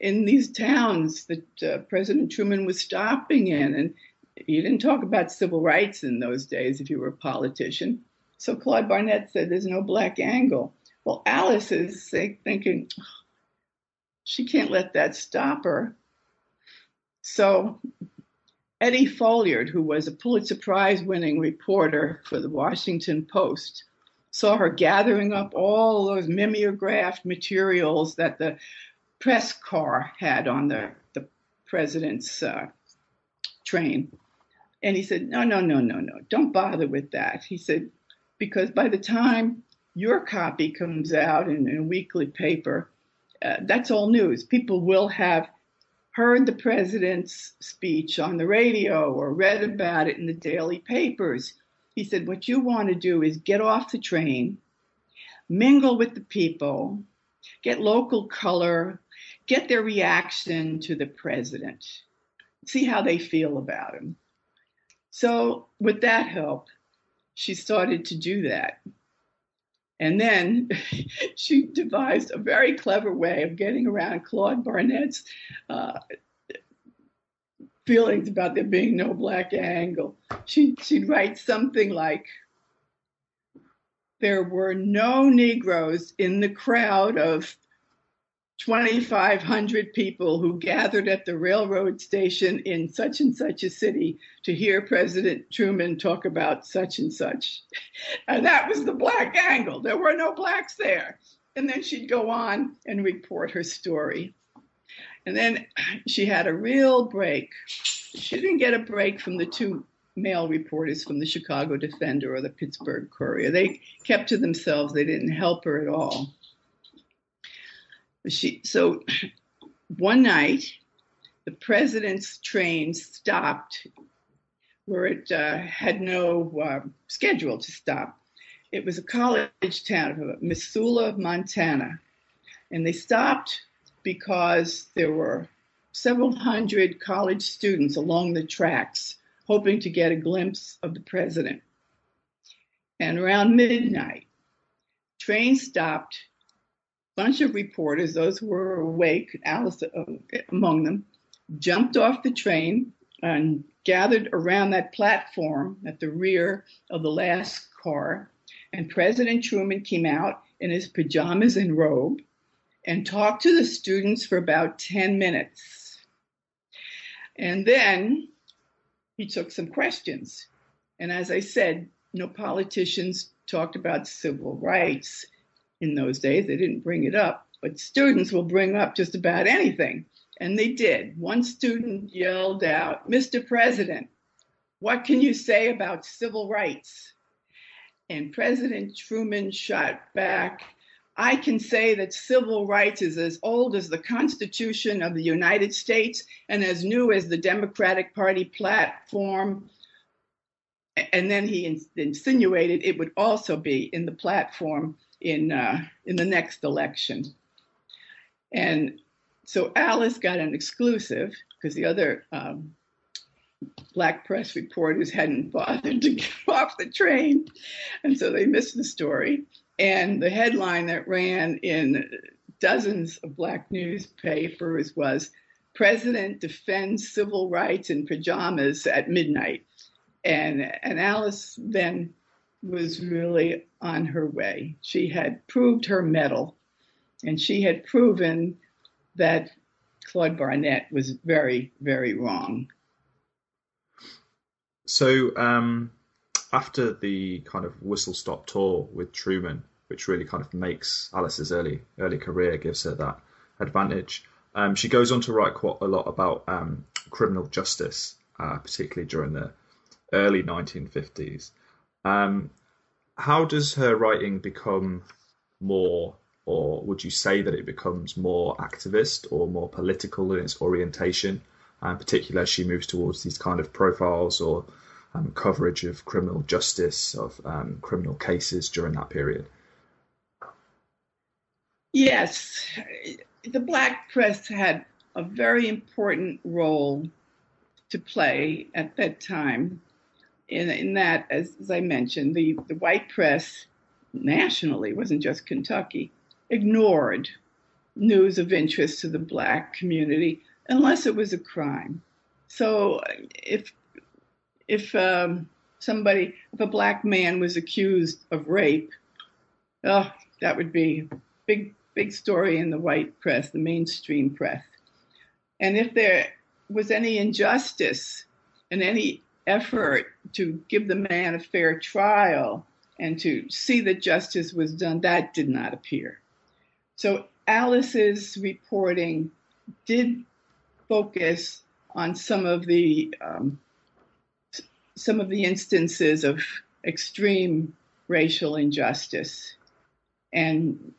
in these towns that uh, President Truman was stopping in. And you didn't talk about civil rights in those days if you were a politician. So Claude Barnett said, There's no black angle. Well, Alice is thinking, she can't let that stop her. So Eddie Folliard, who was a Pulitzer Prize winning reporter for the Washington Post, saw her gathering up all those mimeographed materials that the press car had on the, the president's uh, train. And he said, No, no, no, no, no, don't bother with that. He said, Because by the time your copy comes out in, in a weekly paper, uh, that's all news. People will have heard the president's speech on the radio or read about it in the daily papers. He said, What you want to do is get off the train, mingle with the people, get local color, get their reaction to the president, see how they feel about him. So, with that help, she started to do that. And then she devised a very clever way of getting around Claude Barnett's uh, feelings about there being no black angle. She, she'd write something like, there were no Negroes in the crowd of 2,500 people who gathered at the railroad station in such and such a city to hear President Truman talk about such and such. And that was the black angle. There were no blacks there. And then she'd go on and report her story. And then she had a real break. She didn't get a break from the two male reporters from the Chicago Defender or the Pittsburgh Courier. They kept to themselves, they didn't help her at all she so one night the president's train stopped where it uh, had no uh, schedule to stop. It was a college town Missoula, Montana, and they stopped because there were several hundred college students along the tracks hoping to get a glimpse of the president. And around midnight, train stopped bunch of reporters, those who were awake, Alice uh, among them, jumped off the train and gathered around that platform at the rear of the last car. And President Truman came out in his pajamas and robe and talked to the students for about 10 minutes. And then he took some questions. And as I said, no politicians talked about civil rights in those days. They didn't bring it up, but students will bring up just about anything. And they did. One student yelled out, Mr. President, what can you say about civil rights? And President Truman shot back, I can say that civil rights is as old as the Constitution of the United States and as new as the Democratic Party platform. And then he insinuated it would also be in the platform in uh, in the next election. And so Alice got an exclusive because the other um, black press reporters hadn't bothered to get off the train, and so they missed the story. And the headline that ran in dozens of black newspapers was President defends civil rights in pajamas at midnight. And, and Alice then was really on her way. She had proved her mettle, and she had proven that Claude Barnett was very, very wrong.
So, um, after the kind of whistle stop tour with Truman, which really kind of makes Alice's early early career, gives her that advantage. Um, she goes on to write quite a lot about um, criminal justice, uh, particularly during the early 1950s. Um, how does her writing become more, or would you say that it becomes more activist or more political in its orientation, and particularly as she moves towards these kind of profiles or um, coverage of criminal justice, of um, criminal cases during that period?
Yes, the black press had a very important role to play at that time in, in that, as, as I mentioned, the, the white press nationally, wasn't just Kentucky, ignored news of interest to the black community unless it was a crime. So if if um, somebody, if a black man was accused of rape, oh, that would be big, big story in the white press, the mainstream press. And if there was any injustice and any effort to give the man a fair trial and to see that justice was done, that did not appear. So Alice's reporting did focus on some of the um, some of the instances of extreme racial injustice, and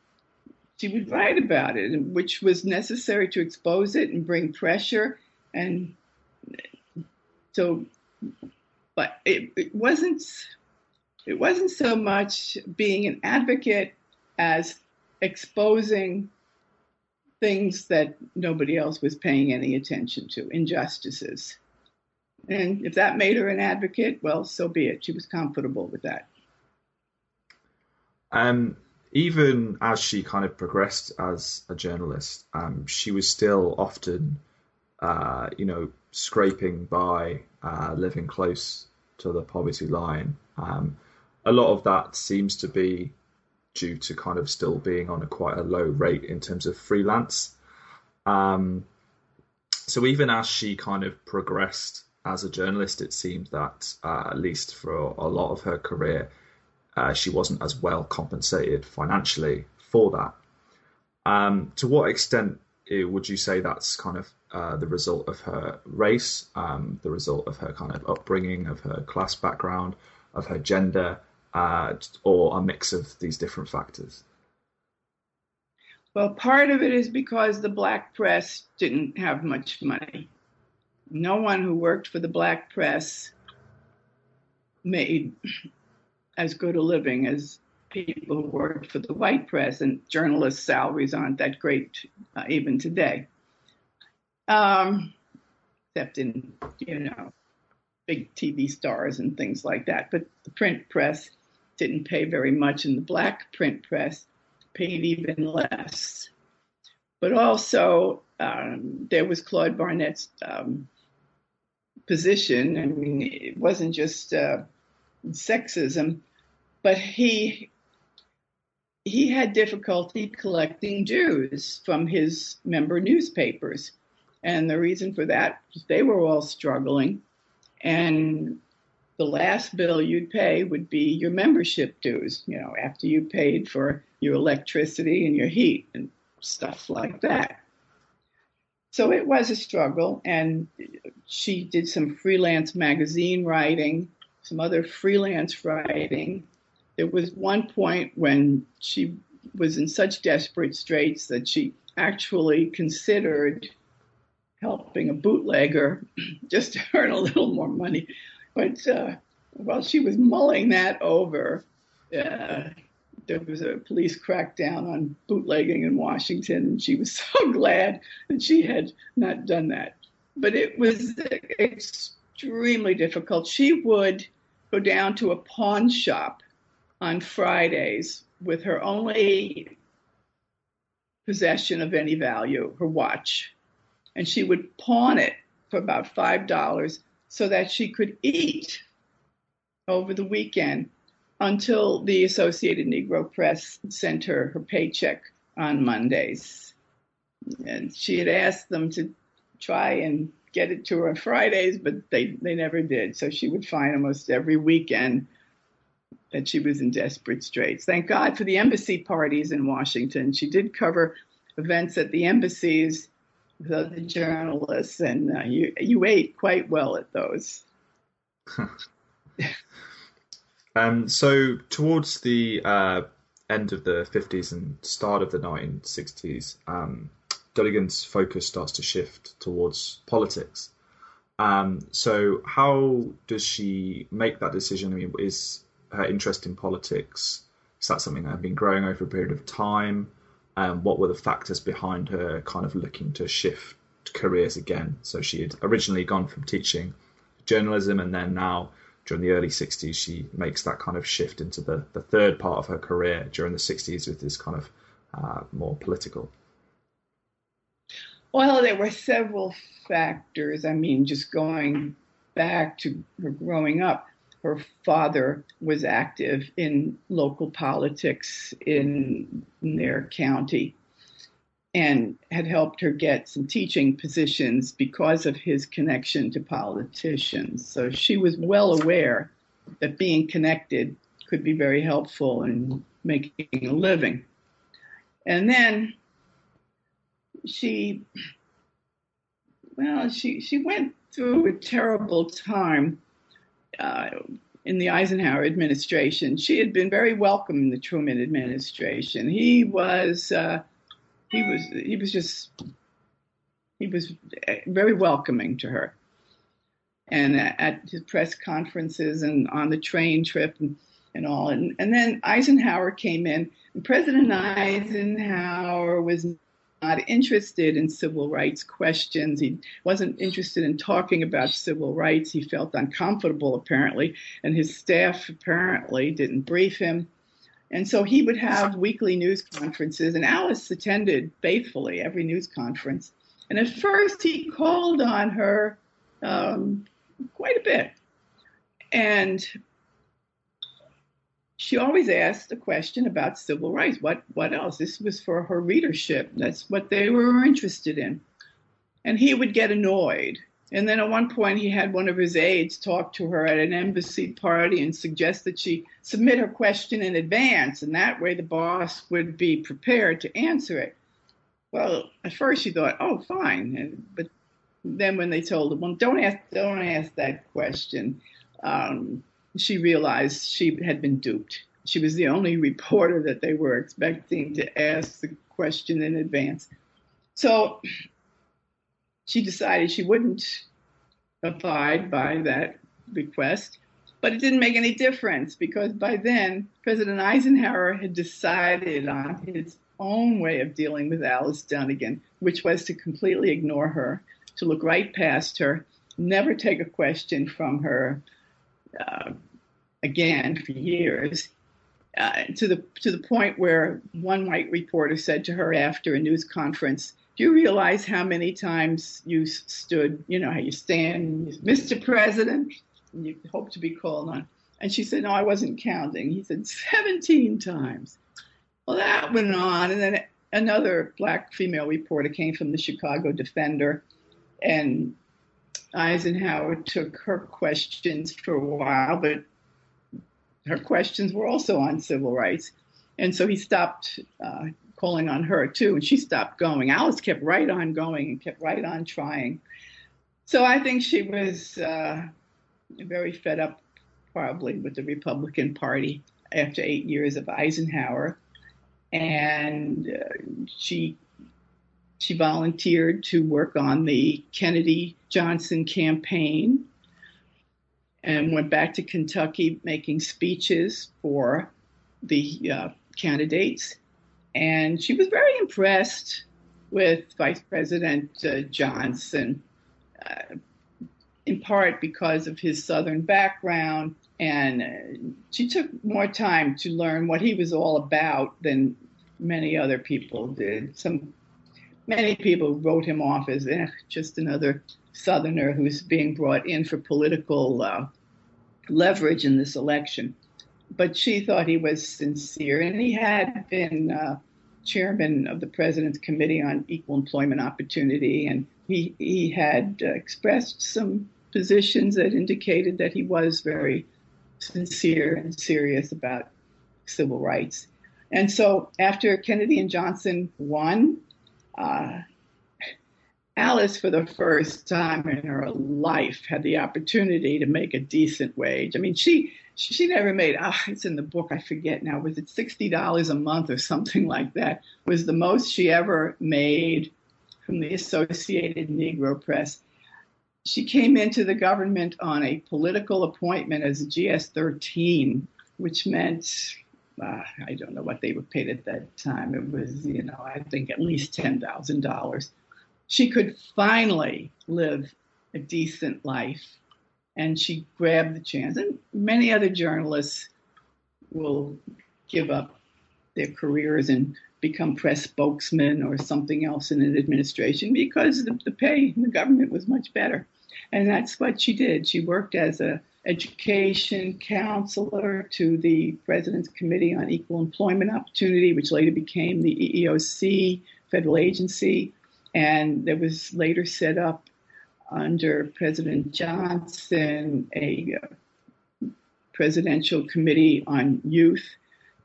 she would write about it, which was necessary to expose it and bring pressure. And so, but it, it wasn't it wasn't so much being an advocate as exposing things that nobody else was paying any attention to, injustices. And if that made her an advocate, well, so be it. She was comfortable with that.
Um, even as she kind of progressed as a journalist, um, she was still often, uh, you know, scraping by, uh, living close to the poverty line. Um, a lot of that seems to be due to kind of still being on a quite a low rate in terms of freelance. Um, so even as she kind of progressed as a journalist, it seemed that uh, at least for a lot of her career, uh, she wasn't as well compensated financially for that. Um, to what extent eh, would you say that's kind of uh, the result of her race, um, the result of her kind of upbringing, of her class background, of her gender, uh, or a mix of these different factors?
Well, part of it is because the black press didn't have much money. No one who worked for the black press made as good a living as people who worked for the white press, and journalists' salaries aren't that great uh, even today. Um, except in, you know, big TV stars and things like that. But the print press didn't pay very much, and the black print press paid even less. But also, um, there was Claude Barnett's um, position. I mean, it wasn't just uh, sexism, but he he had difficulty collecting dues from his member newspapers. And the reason for that they were all struggling. And the last bill you'd pay would be your membership dues, you know, after you paid for your electricity and your heat and stuff like that. So it was a struggle, and she did some freelance magazine writing, some other freelance writing. There was one point when she was in such desperate straits that she actually considered helping a bootlegger just to earn a little more money. But uh, while she was mulling that over, uh, there was a police crackdown on bootlegging in Washington, and she was so glad that she had not done that. But it was extremely difficult. She would go down to a pawn shop on Fridays with her only possession of any value, her watch, and she would pawn it for about $5 so that she could eat over the weekend until the Associated Negro Press sent her her paycheck on Mondays. And she had asked them to try and get it to her on Fridays, but they, they never did. So she would find almost every weekend that she was in desperate straits. Thank God for the embassy parties in Washington. She did cover events at the embassies with other journalists, and uh, you you ate quite well at those.
um, so towards the uh, end of the 50s and start of the 1960s, um, Dunnigan's focus starts to shift towards politics. Um, so how does she make that decision? I mean, is her interest in politics is that something that had been growing over a period of time? What were the factors behind her kind of looking to shift careers again. So she had originally gone from teaching journalism, and then now during the early 60s, she makes that kind of shift into the, the third part of her career during the 60s with this kind of uh, more political.
Well, there were several factors. I mean, just going back to her growing up, her father was active in local politics in, their county and had helped her get some teaching positions because of his connection to politicians. So she was well aware that being connected could be very helpful in making a living. And then she, well, she she went through a terrible time uh, in the Eisenhower administration. She had been very welcome in the Truman administration. He was uh, he was he was just he was very welcoming to her and at his press conferences and on the train trip and, and all and, and then eisenhower came in and president eisenhower was not interested in civil rights questions. He wasn't interested in talking about civil rights. He felt uncomfortable, apparently, and his staff apparently didn't brief him. And so he would have weekly news conferences, and Alice attended faithfully every news conference. And at first, he called on her um, quite a bit. And she always asked a question about civil rights. What, what else? This was for her readership. That's what they were interested in. And he would get annoyed and then at one point, he had one of his aides talk to her at an embassy party and suggest that she submit her question in advance, and that way the boss would be prepared to answer it. Well, at first she thought, "Oh, fine," And, but then when they told her, "Well, don't ask, don't ask that question," um, she realized she had been duped. She was the only reporter that they were expecting to ask the question in advance. So she decided she wouldn't abide by that request. But it didn't make any difference because by then President Eisenhower had decided on his own way of dealing with Alice Dunnigan, which was to completely ignore her, to look right past her, never take a question from her uh, again for years. Uh, to the to the point where one white reporter said to her after a news conference, do you realize how many times you stood, you know, how you stand, Mr. President, and you hope to be called on? And she said, No, I wasn't counting. He said, 17 times. Well, that went on. And then another black female reporter came from the Chicago Defender, and Eisenhower took her questions for a while, but her questions were also on civil rights. And so he stopped uh, calling on her too, and she stopped going. Alice kept right on going and kept right on trying. So I think she was uh, very fed up, probably, with the Republican Party after eight years of Eisenhower, and uh, she she volunteered to work on the Kennedy Johnson campaign and went back to Kentucky making speeches for the uh, candidates and she was very impressed with Vice President uh, Johnson, uh, in part because of his Southern background. And uh, she took more time to learn what he was all about than many other people did. Some many people wrote him off as eh, just another Southerner who's being brought in for political uh, leverage in this election but she thought he was sincere, and he had been uh, chairman of the president's committee on equal employment opportunity, and he he had uh, expressed some positions that indicated that he was very sincere and serious about civil rights. And so, after Kennedy and Johnson won, uh, Alice, for the first time in her life, had the opportunity to make a decent wage. I mean, she she never made ah it's in the book i forget now was it $60 a month or something like that was the most she ever made from the associated negro press she came into the government on a political appointment as a gs-13 which meant uh, i don't know what they were paid at that time it was you know i think at least $10000 she could finally live a decent life and she grabbed the chance. And many other journalists will give up their careers and become press spokesmen or something else in an administration because the, the pay in the government was much better. And that's what she did. She worked as a education counselor to the President's Committee on Equal Employment Opportunity, which later became the EEOC federal agency, and that was later set up under President Johnson a uh, presidential committee on youth,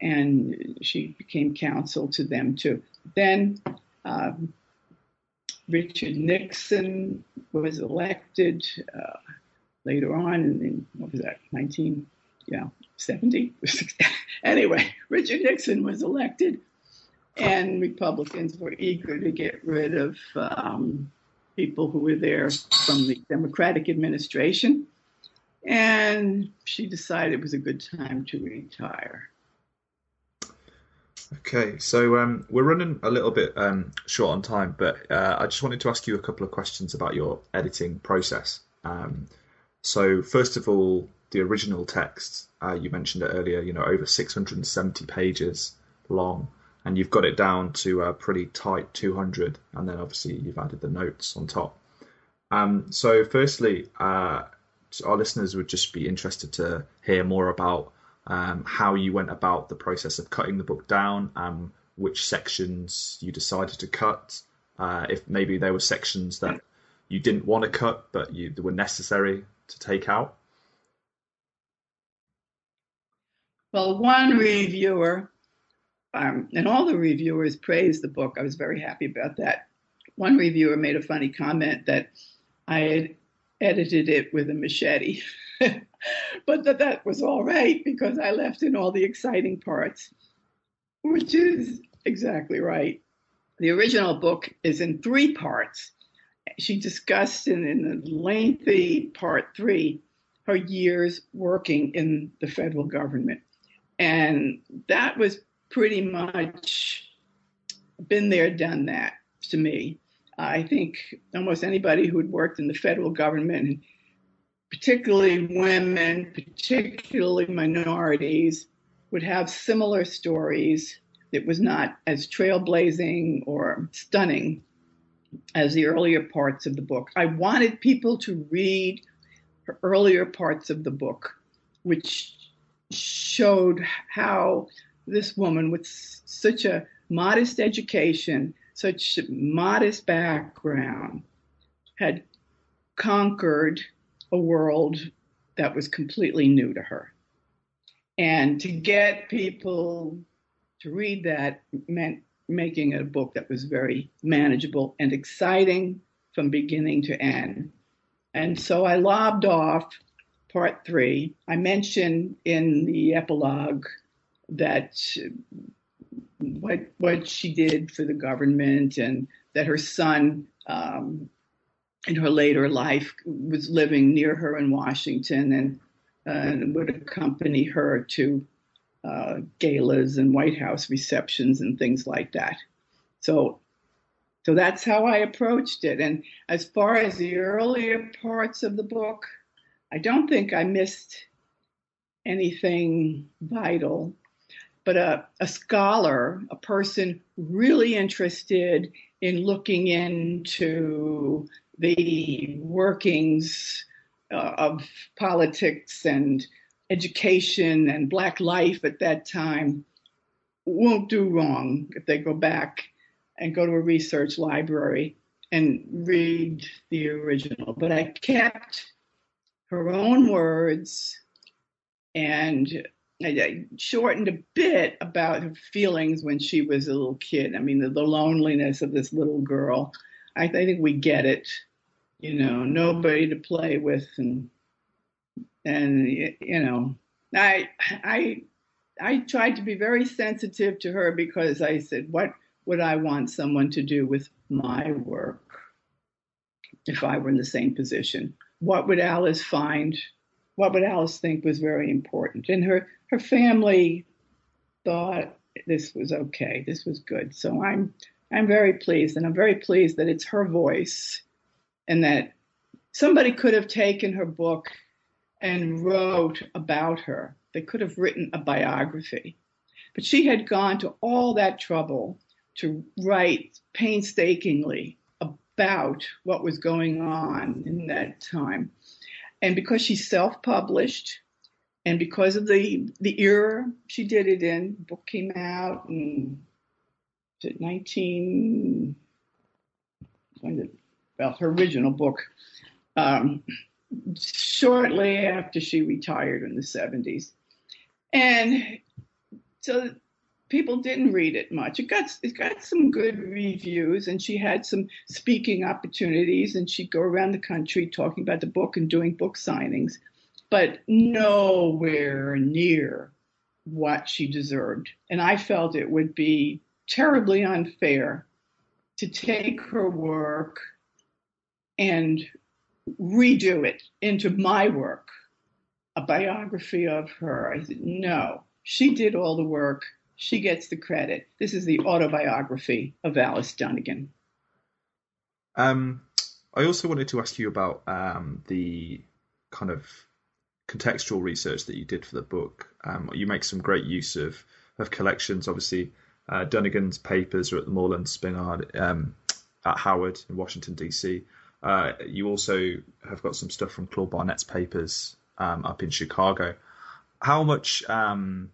and she became counsel to them too. Then um, Richard Nixon was elected uh, later on in, what was that 19 yeah 70 anyway Richard Nixon was elected and Republicans were eager to get rid of um, people who were there from the Democratic administration and she decided it was a good time to retire
Okay, so um, we're running a little bit um, short on time, but uh, I just wanted to ask you a couple of questions about your editing process. Um, so, first of all, the original text uh, you mentioned it earlier. You know, over 670 pages long, and you've got it down to a pretty tight 200, and then obviously you've added the notes on top. Um, so, firstly, uh, our listeners would just be interested to hear more about um, how you went about the process of cutting the book down, um, which sections you decided to cut, uh, if maybe there were sections that you didn't want to cut but you were necessary to take out.
Well, one reviewer, um, and all the reviewers praised the book. I was very happy about that. One reviewer made a funny comment that I had edited it with a machete. but that that was all right because I left in all the exciting parts, which is exactly right. The original book is in three parts. She discussed in, in the lengthy part three her years working in the federal government. And that was pretty much been there, done that to me. I think almost anybody who had worked in the federal government particularly women, particularly minorities, would have similar stories. It was not as trailblazing or stunning as the earlier parts of the book. I wanted people to read her earlier parts of the book, which showed how this woman with such a modest education, such a modest background, had conquered a world that was completely new to her. And to get people to read that meant making a book that was very manageable and exciting from beginning to end. And so I lobbed off part three. I mentioned in the epilogue that what what she did for the government and that her son um, in her later life was living near her in Washington and, uh, would accompany her to uh, galas and White House receptions and things like that. So, so that's how I approached it. And as far as the earlier parts of the book, I don't think I missed anything vital. But a, a scholar, a person really interested in looking into the workings uh, of politics and education and black life at that time won't do wrong if they go back and go to a research library and read the original. But I kept her own words and I shortened a bit about her feelings when she was a little kid. I mean, the, the loneliness of this little girl I, I think we get it. You know, nobody to play with, and and you know, I I I tried to be very sensitive to her because I said, what would I want someone to do with my work if I were in the same position? What would Alice find? What would Alice think was very important? And her her family thought this was okay, this was good. So I'm I'm very pleased, and I'm very pleased that it's her voice and that somebody could have taken her book and wrote about her. They could have written a biography. But she had gone to all that trouble to write painstakingly about what was going on in that time. And because she self published, and because of the the era she did it in, book came out in 19 well her original book um, shortly after she retired in the 70s, and so people didn't read it much. It got it got some good reviews, and she had some speaking opportunities, and she'd go around the country talking about the book and doing book signings, but nowhere near what she deserved. And I felt it would be terribly unfair to take her work and redo it into my work, a biography of her. I said, no, she did all the work. She gets the credit. This is the autobiography of Alice Dunnigan.
Um, I also wanted to ask you about um, the kind of contextual research that you did for the book. Um, you make some great use of of collections. Obviously, uh, Dunnigan's papers are at the Moorland Spingarn um, at Howard in Washington D.C. Uh, you also have got some stuff from Claude Barnett's papers um, up in Chicago. How much um,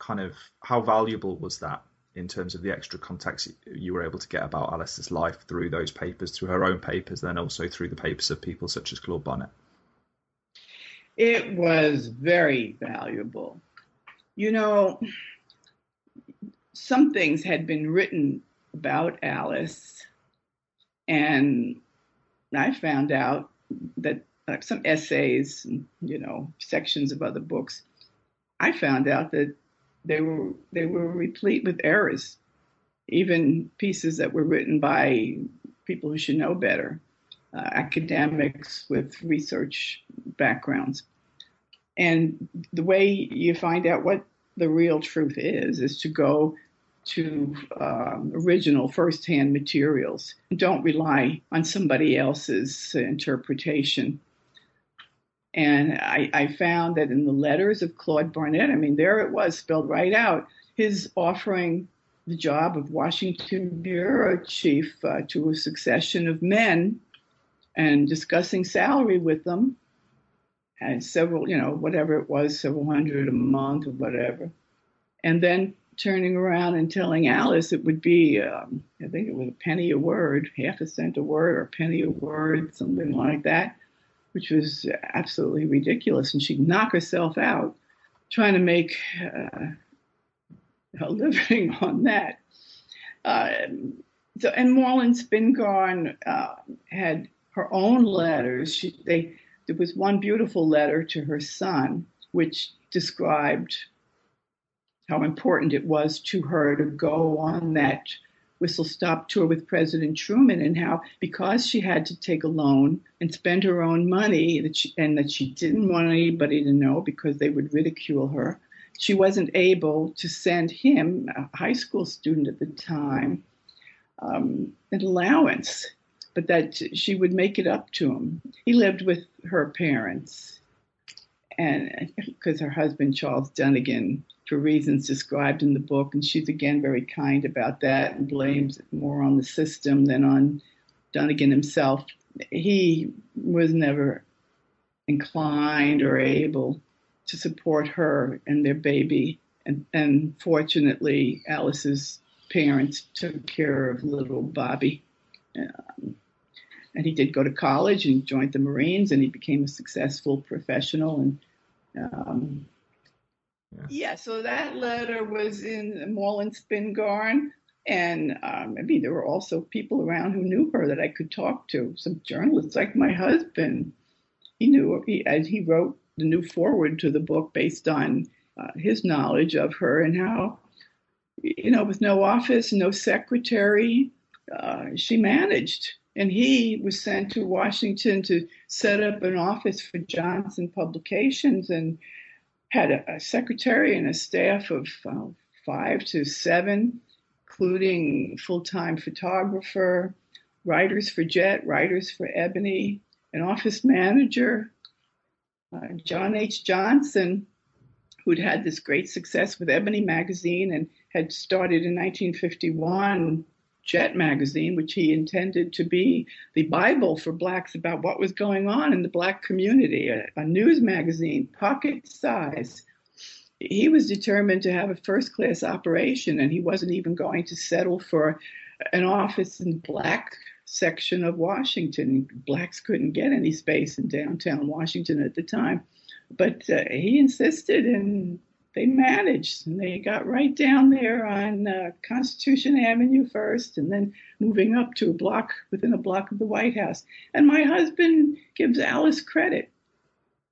kind of how valuable was that in terms of the extra context you were able to get about Alice's life through those papers, through her own papers, then also through the papers of people such as Claude Barnett?
It was very valuable. You know, some things had been written about Alice, and I found out that like some essays, you know, sections of other books, I found out that they were they were replete with errors, even pieces that were written by people who should know better, uh, academics with research backgrounds. And the way you find out what the real truth is is to go to um, original firsthand materials. Don't rely on somebody else's interpretation. And I, I, found that in the letters of Claude Barnett, I mean, there it was spelled right out, his offering the job of Washington bureau chief uh, to a succession of men and discussing salary with them and several, you know, whatever it was, several hundred a month or whatever. And then turning around and telling Alice it would be, um, I think it was a penny a word, half a cent a word or a penny a word, something like that, which was absolutely ridiculous. And she'd knock herself out trying to make uh, a living on that. Uh, so, and Moorland Spingarn uh, had her own letters. She, they, there was one beautiful letter to her son, which described how important it was to her to go on that whistle stop tour with President Truman and how because she had to take a loan and spend her own money that she, and that she didn't want anybody to know because they would ridicule her she wasn't able to send him a high school student at the time um, an allowance but that she would make it up to him. He lived with her parents and because her husband Charles Dunnigan for reasons described in the book. And she's again very kind about that and blames it more on the system than on Dunnigan himself. He was never inclined or able to support her and their baby. And, and fortunately, Alice's parents took care of little Bobby. Um, and he did go to college and joined the Marines, and he became a successful professional. And um, yeah. so that letter was in Moorland Spingarn. And um, I mean, there were also people around who knew her that I could talk to. Some journalists, like my husband, he knew he as he wrote the new foreword to the book based on uh, his knowledge of her and how, you know, with no office, no secretary, uh, she managed. And he was sent to Washington to set up an office for Johnson Publications and had a, a secretary and a staff of uh, five to seven, including full time photographer, writers for Jet, writers for Ebony, an office manager, uh, John H. Johnson, who'd had this great success with Ebony magazine and had started in 1951 Jet magazine, which he intended to be the Bible for blacks about what was going on in the black community, a, a news magazine, pocket size. He was determined to have a first class operation, and he wasn't even going to settle for an office in black section of Washington. Blacks couldn't get any space in downtown Washington at the time. But uh, he insisted, and they managed. And they got right down there on uh, Constitution Avenue first, and then moving up to a block within a block of the White House. And my husband gives Alice credit.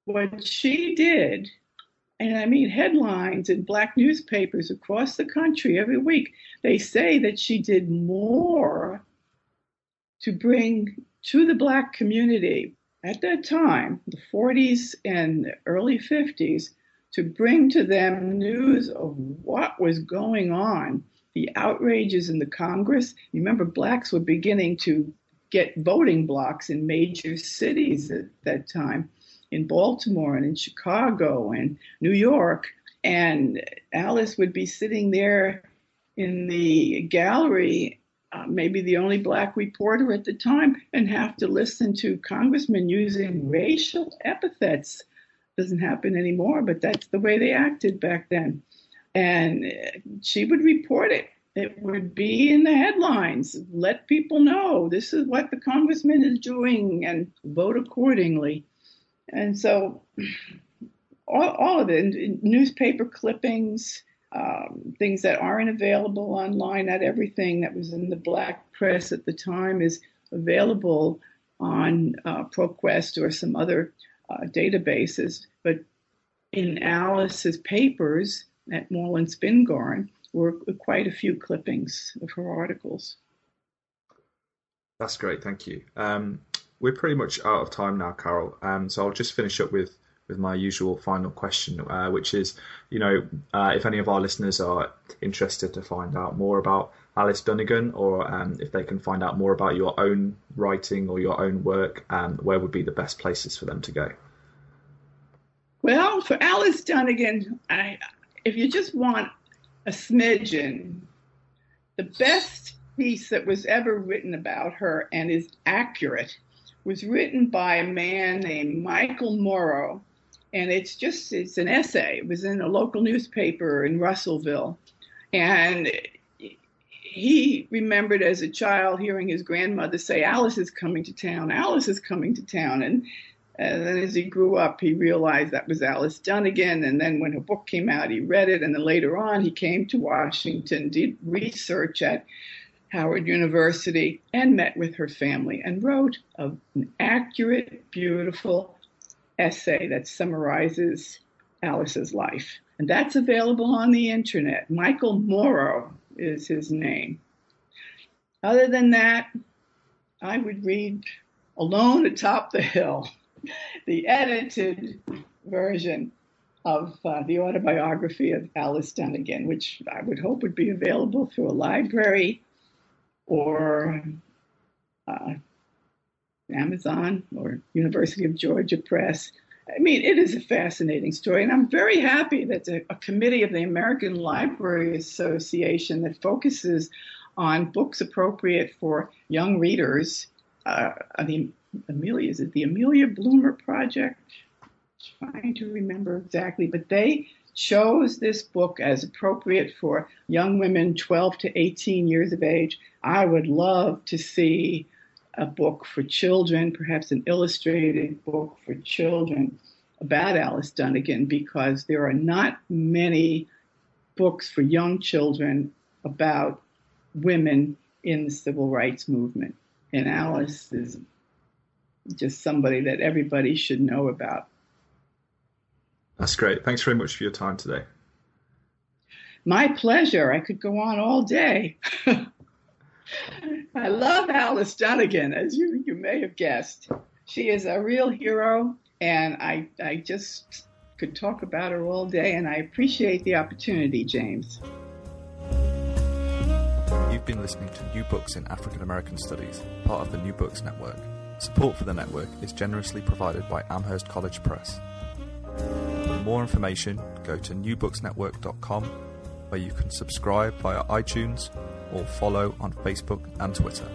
What she did, and I mean headlines in black newspapers across the country every week, they say that she did more to bring to the black community at that time, the 40s and early 50s, to bring to them news of what was going on, the outrages in the Congress. Remember, blacks were beginning to get voting blocks in major cities at that time, in Baltimore and in Chicago and New York. And Alice would be sitting there in the gallery uh, maybe the only black reporter at the time, and have to listen to congressmen using racial epithets. Doesn't happen anymore, but that's the way they acted back then. And she would report it. It would be in the headlines. Let people know this is what the congressman is doing and vote accordingly. And so, all, all of it, newspaper clippings, um, things that aren't available online. Not everything that was in the black press at the time is available on uh, ProQuest or some other uh, databases. But in Alice's papers at Moorland Spingarn were quite a few clippings of her articles.
That's great, thank you. Um, we're pretty much out of time now, Carol. Um, so I'll just finish up with with my usual final question, uh, which is, you know, uh, if any of our listeners are interested to find out more about Alice Dunnigan, or um, if they can find out more about your own writing or your own work, um, where would be the best places for them to go?
Well, for Alice Dunnigan, I, if you just want a smidgen, the best piece that was ever written about her and is accurate was written by a man named Michael Morrow, and it's just it's an essay. It was in a local newspaper in Russellville, and he remembered as a child hearing his grandmother say, "Alice is coming to town. Alice is coming to town," and and then as he grew up, he realized that was Alice Dunnigan. And then when her book came out, he read it. And then later on, he came to Washington, did research at Howard University, and met with her family and wrote an accurate, beautiful essay that summarizes Alice's life. And that's available on the internet. Michael Morrow is his name. Other than that, I would read Alone Atop the Hill, the edited version of uh, the autobiography of Alice Dunnigan, which I would hope would be available through a library or uh, Amazon or University of Georgia Press. I mean, it is a fascinating story, and I'm very happy that a, a committee of the American Library Association that focuses on books appropriate for young readers. Uh, the Amelia is it the Amelia Bloomer Project? I'm trying to remember exactly, but they chose this book as appropriate for young women 12 to 18 years of age. I would love to see a book for children, perhaps an illustrated book for children about Alice Dunnigan, because there are not many books for young children about women in the civil rights movement. And Alice is just somebody that everybody should know about.
That's great. Thanks very much for your time today.
My pleasure. I could go on all day. I love Alice Dunnigan, as you, you may have guessed. She is a real hero, and I, I just could talk about her all day, and I appreciate the opportunity, James.
You've been listening to New Books in African American Studies, part of the New Books Network. Support for the network is generously provided by Amherst College Press. For more information, go to newbooksnetwork.com where you can subscribe via iTunes or follow on Facebook and Twitter.